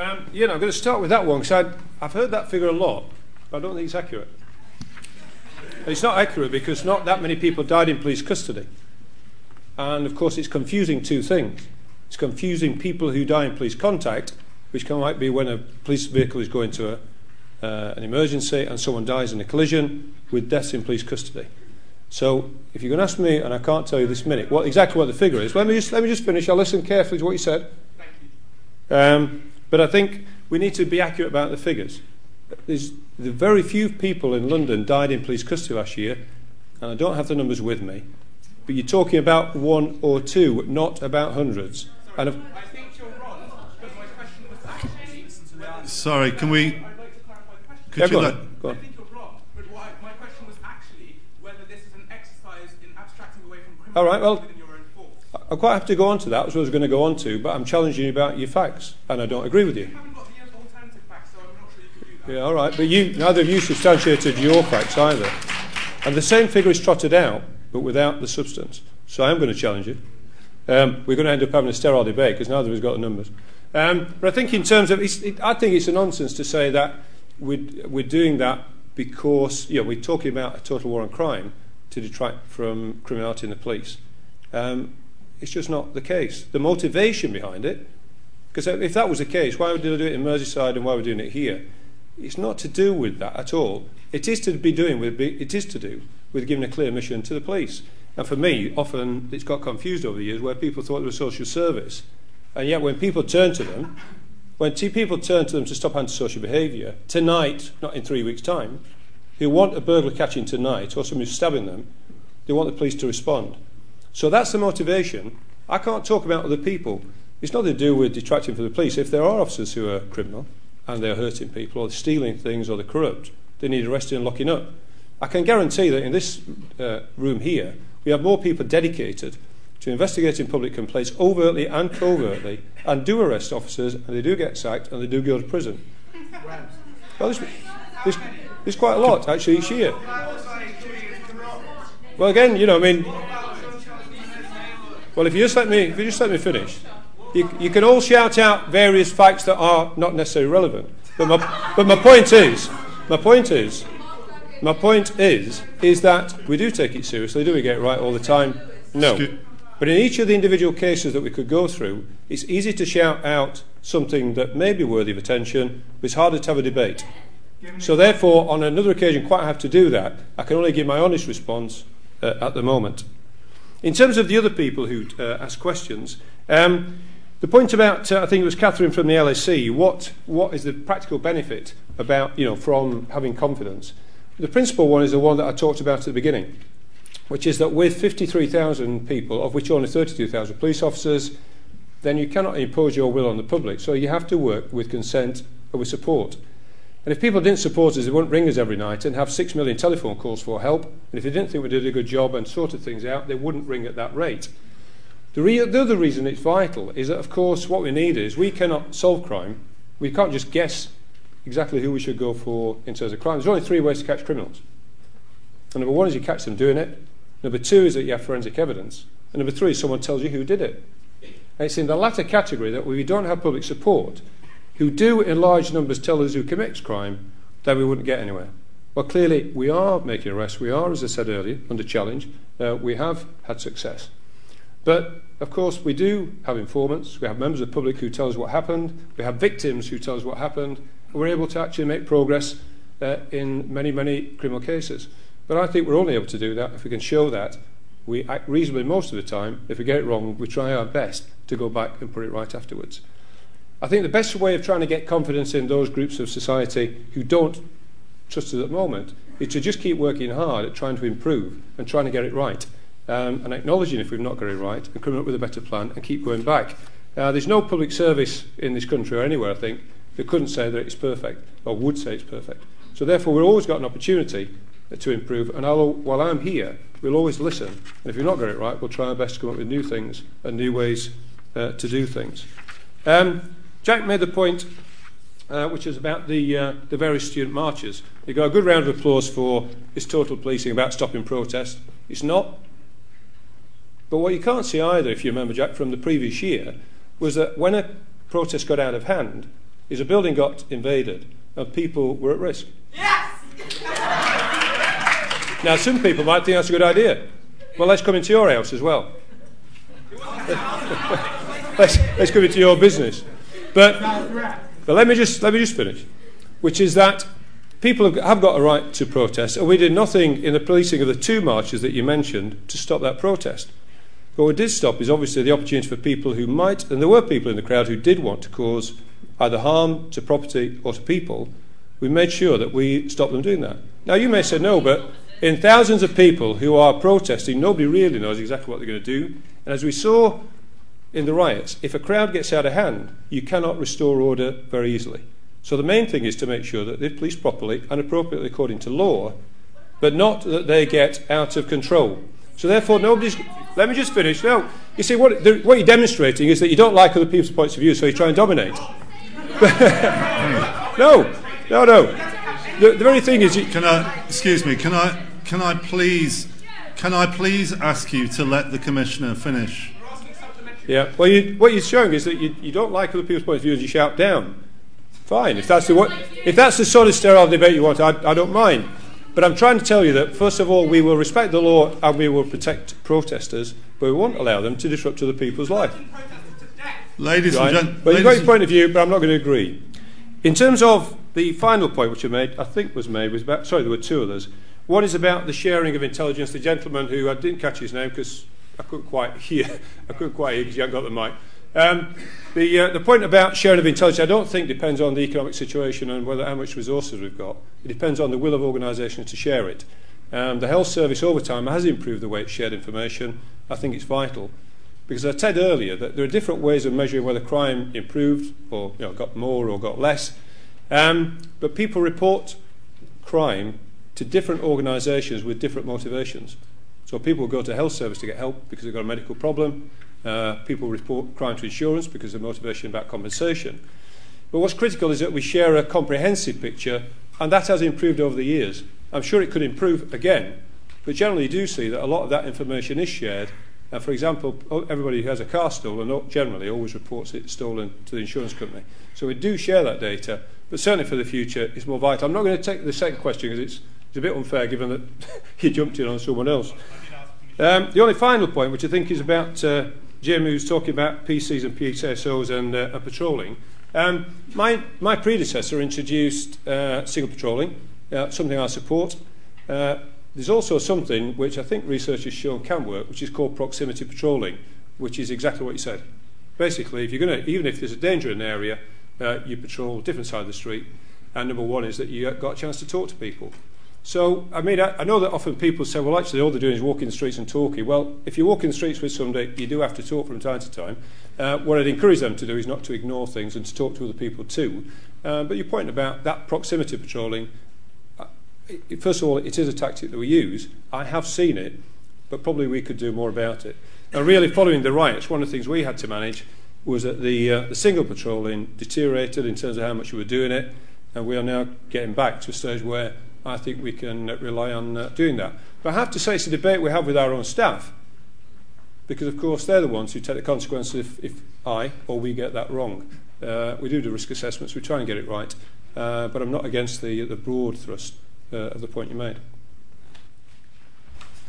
Um, you know, I'm going to start with that one because I've heard that figure a lot, but I don't think it's accurate. And it's not accurate because not that many people died in police custody. And of course, it's confusing two things. It's confusing people who die in police contact, which can, might be when a police vehicle is going to a, uh, an emergency and someone dies in a collision, with deaths in police custody. So, if you're going to ask me, and I can't tell you this minute, what exactly what the figure is, let me just let me just finish. I'll listen carefully to what you said. Um, but I think we need to be accurate about the figures. There's the very few people in London died in police custody last year, and I don't have the numbers with me. But you're talking about one or two, not about hundreds. And if, I think you're wrong, but my question was actually. Sorry, can we? Could yeah, you go let, on. Go on. I think you're wrong, but why, my question was actually whether this is an exercise in abstracting away from criminality All right, well, within your own force. I'm quite happy to go on to that, which I was going to go on to, but I'm challenging you about your facts, and I don't agree with you. You haven't got the alternative facts, so sure you can do that. Yeah, all right, but you, neither of you substantiated your facts either. And the same figure is trotted out, but without the substance. So I'm going to challenge it. um, we're going to end up having a sterile debate because neither of us got the numbers. Um, but I think in terms of, it, I think it's a nonsense to say that we're, we're doing that because you know, we're talking about a total war on crime to detract from criminality in the police. Um, it's just not the case. The motivation behind it, because if that was the case, why would they do it in Merseyside and why are we doing it here? It's not to do with that at all. It is to be doing with it is to do with giving a clear mission to the police. And for me, often it's got confused over the years where people thought it was social service, and yet when people turn to them, when people turn to them to stop antisocial behaviour tonight, not in three weeks' time, who want a burglar catching tonight or somebody stabbing them, they want the police to respond. So that's the motivation. I can't talk about other people. It's nothing to do with detracting from the police. If there are officers who are criminal and they're hurting people or stealing things or they're corrupt, they need arresting and locking up. I can guarantee that in this uh, room here, we have more people dedicated to investigating public complaints overtly and covertly and do arrest officers and they do get sacked and they do go to prison. Well, there's, there's, there's quite a lot actually each year. Well, again, you know, I mean, well, if you just let me, if you just let me finish, you, you can all shout out various facts that are not necessarily relevant. But my, but my point is, my point is, my point is, is that we do take it seriously. Do we get it right all the time? No. But in each of the individual cases that we could go through, it's easy to shout out something that may be worthy of attention, but it's harder to have a debate. So, therefore, on another occasion, quite have to do that. I can only give my honest response uh, at the moment. In terms of the other people who uh, asked questions, um, the point about, uh, I think it was Catherine from the LSE, what, what is the practical benefit about, you know, from having confidence? The principal one is the one that I talked about at the beginning which is that with 53,000 people, of which only 32,000 police officers, then you cannot impose your will on the public. So you have to work with consent and with support. And if people didn't support us, they wouldn't ring us every night and have six million telephone calls for help. And if they didn't think we did a good job and sorted things out, they wouldn't ring at that rate. The, re- the other reason it's vital is that, of course, what we need is we cannot solve crime. We can't just guess exactly who we should go for in terms of crime. There's only three ways to catch criminals. And number one is you catch them doing it. Number two is that you have forensic evidence. And number three is someone tells you who did it. And it's in the latter category that we don't have public support, who do in large numbers tell us who commits crime, then we wouldn't get anywhere. Well, clearly, we are making arrests. We are, as I said earlier, under challenge. Uh, we have had success. But, of course, we do have informants. We have members of the public who tell us what happened. We have victims who tell us what happened. We're able to actually make progress uh, in many, many criminal cases. But I think we're only able to do that if we can show that we act reasonably most of the time. If we get it wrong, we try our best to go back and put it right afterwards. I think the best way of trying to get confidence in those groups of society who don't trust us at the moment is to just keep working hard at trying to improve and trying to get it right. Um, and acknowledging if we've not got it right and coming up with a better plan and keep going back. Uh, there's no public service in this country or anywhere, I think, that couldn't say that it's perfect or would say it's perfect. So therefore, we've always got an opportunity to improve. And I'll, while I'm here, we'll always listen. And if we've not got it right, we'll try our best to come up with new things and new ways uh, to do things. Um, Jack made the point, uh, which is about the, uh, the various student marches. You got a good round of applause for this total policing about stopping protest. It's not. But what you can't see either, if you remember, Jack, from the previous year, was that when a protest got out of hand, is a building got invaded and people were at risk. Yes! Now, some people might think that's a good idea. Well, let's come into your house as well. *laughs* *laughs* let's, let's come into your business. But, but let, me just, let me just finish. Which is that people have got a right to protest, and we did nothing in the policing of the two marches that you mentioned to stop that protest. What we did stop is obviously the opportunity for people who might, and there were people in the crowd who did want to cause either harm to property or to people. We made sure that we stopped them doing that. Now, you may say no, but in thousands of people who are protesting, nobody really knows exactly what they're going to do. And as we saw in the riots, if a crowd gets out of hand, you cannot restore order very easily. So the main thing is to make sure that they police properly and appropriately according to law, but not that they get out of control. So therefore, nobody's. Let me just finish. No, you see, what, the, what you're demonstrating is that you don't like other people's points of view, so you try and dominate. *laughs* no, no, no. The, the very thing is, you, can I? Excuse me. Can I? Can I please, can I please ask you to let the commissioner finish? Yeah. Well, you, what you're showing is that you, you don't like other people's point of view and you shout down. Fine. If that's the what, if that's the sort of sterile debate you want, I, I don't mind. But I'm trying to tell you that first of all, we will respect the law and we will protect protesters, but we won't allow them to disrupt other people's life. Ladies right? and gentlemen. But you've got your point of view, but I'm not going to agree. In terms of the final point which I made, I think was made was about. Sorry, there were two others. One is about the sharing of intelligence. The gentleman who I didn't catch his name because I couldn't quite hear. I couldn't quite hear because you hadn't got the mic. Um, the, uh, the point about sharing of intelligence, I don't think depends on the economic situation and whether how much resources we've got. It depends on the will of organisations to share it. Um, the health service over time has improved the way it's shared information. I think it's vital. Because I said earlier that there are different ways of measuring whether crime improved or you know, got more or got less. Um, but people report crime to different organisations with different motivations. So people go to health service to get help because they've got a medical problem. Uh, people report crime to insurance because of motivation about compensation. But what's critical is that we share a comprehensive picture, and that has improved over the years. I'm sure it could improve again, but generally you do see that a lot of that information is shared. For example, everybody who has a car stolen generally always reports it stolen to the insurance company. So we do share that data, but certainly for the future it's more vital. I'm not going to take the second question because it's, it's a bit unfair given that *laughs* you jumped in on someone else. Um, the only final point, which I think is about uh, Jim, who's talking about PCs and PCSOs and, uh, patrolling. Um, my, my predecessor introduced uh, single patrolling, uh, something I support. Uh, there's also something which I think research has shown can work, which is called proximity patrolling, which is exactly what you said. Basically, if you're going to, even if there's a danger in an area, uh, you patrol a different side of the street. And number one is that you got a chance to talk to people. So, I mean, I, I know that often people say, well, actually, all they're doing is walking the streets and talking. Well, if you walk in the streets with somebody, you do have to talk from time to time. Uh, what I'd encourage them to do is not to ignore things and to talk to other people too. Uh, but your point about that proximity patrolling, uh, it, first of all, it is a tactic that we use. I have seen it, but probably we could do more about it. And really, following the riots, one of the things we had to manage was that the, uh, the single patrolling deteriorated in terms of how much we were doing it, and we are now getting back to a stage where I think we can uh, rely on uh, doing that. But I have to say it's a debate we have with our own staff because, of course, they're the ones who take the consequences if, if I or we get that wrong. Uh, we do the risk assessments, we try and get it right, uh, but I'm not against the, the broad thrust uh, of the point you made.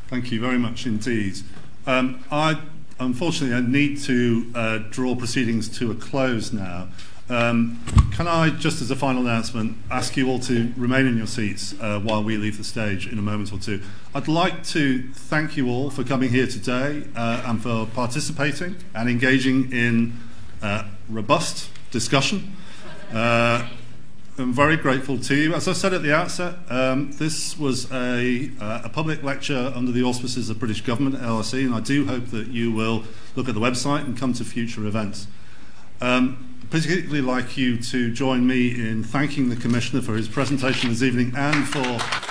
Thank you very much indeed. Um, I unfortunately I need to uh, draw proceedings to a close now. Um, can I, just as a final announcement, ask you all to remain in your seats uh, while we leave the stage in a moment or two? I'd like to thank you all for coming here today uh, and for participating and engaging in uh, robust discussion. Uh, I'm very grateful to you. As I said at the outset, um, this was a, uh, a, public lecture under the auspices of British Government, LSE, and I do hope that you will look at the website and come to future events. Um, particularly like you to join me in thanking the Commissioner for his presentation this evening and for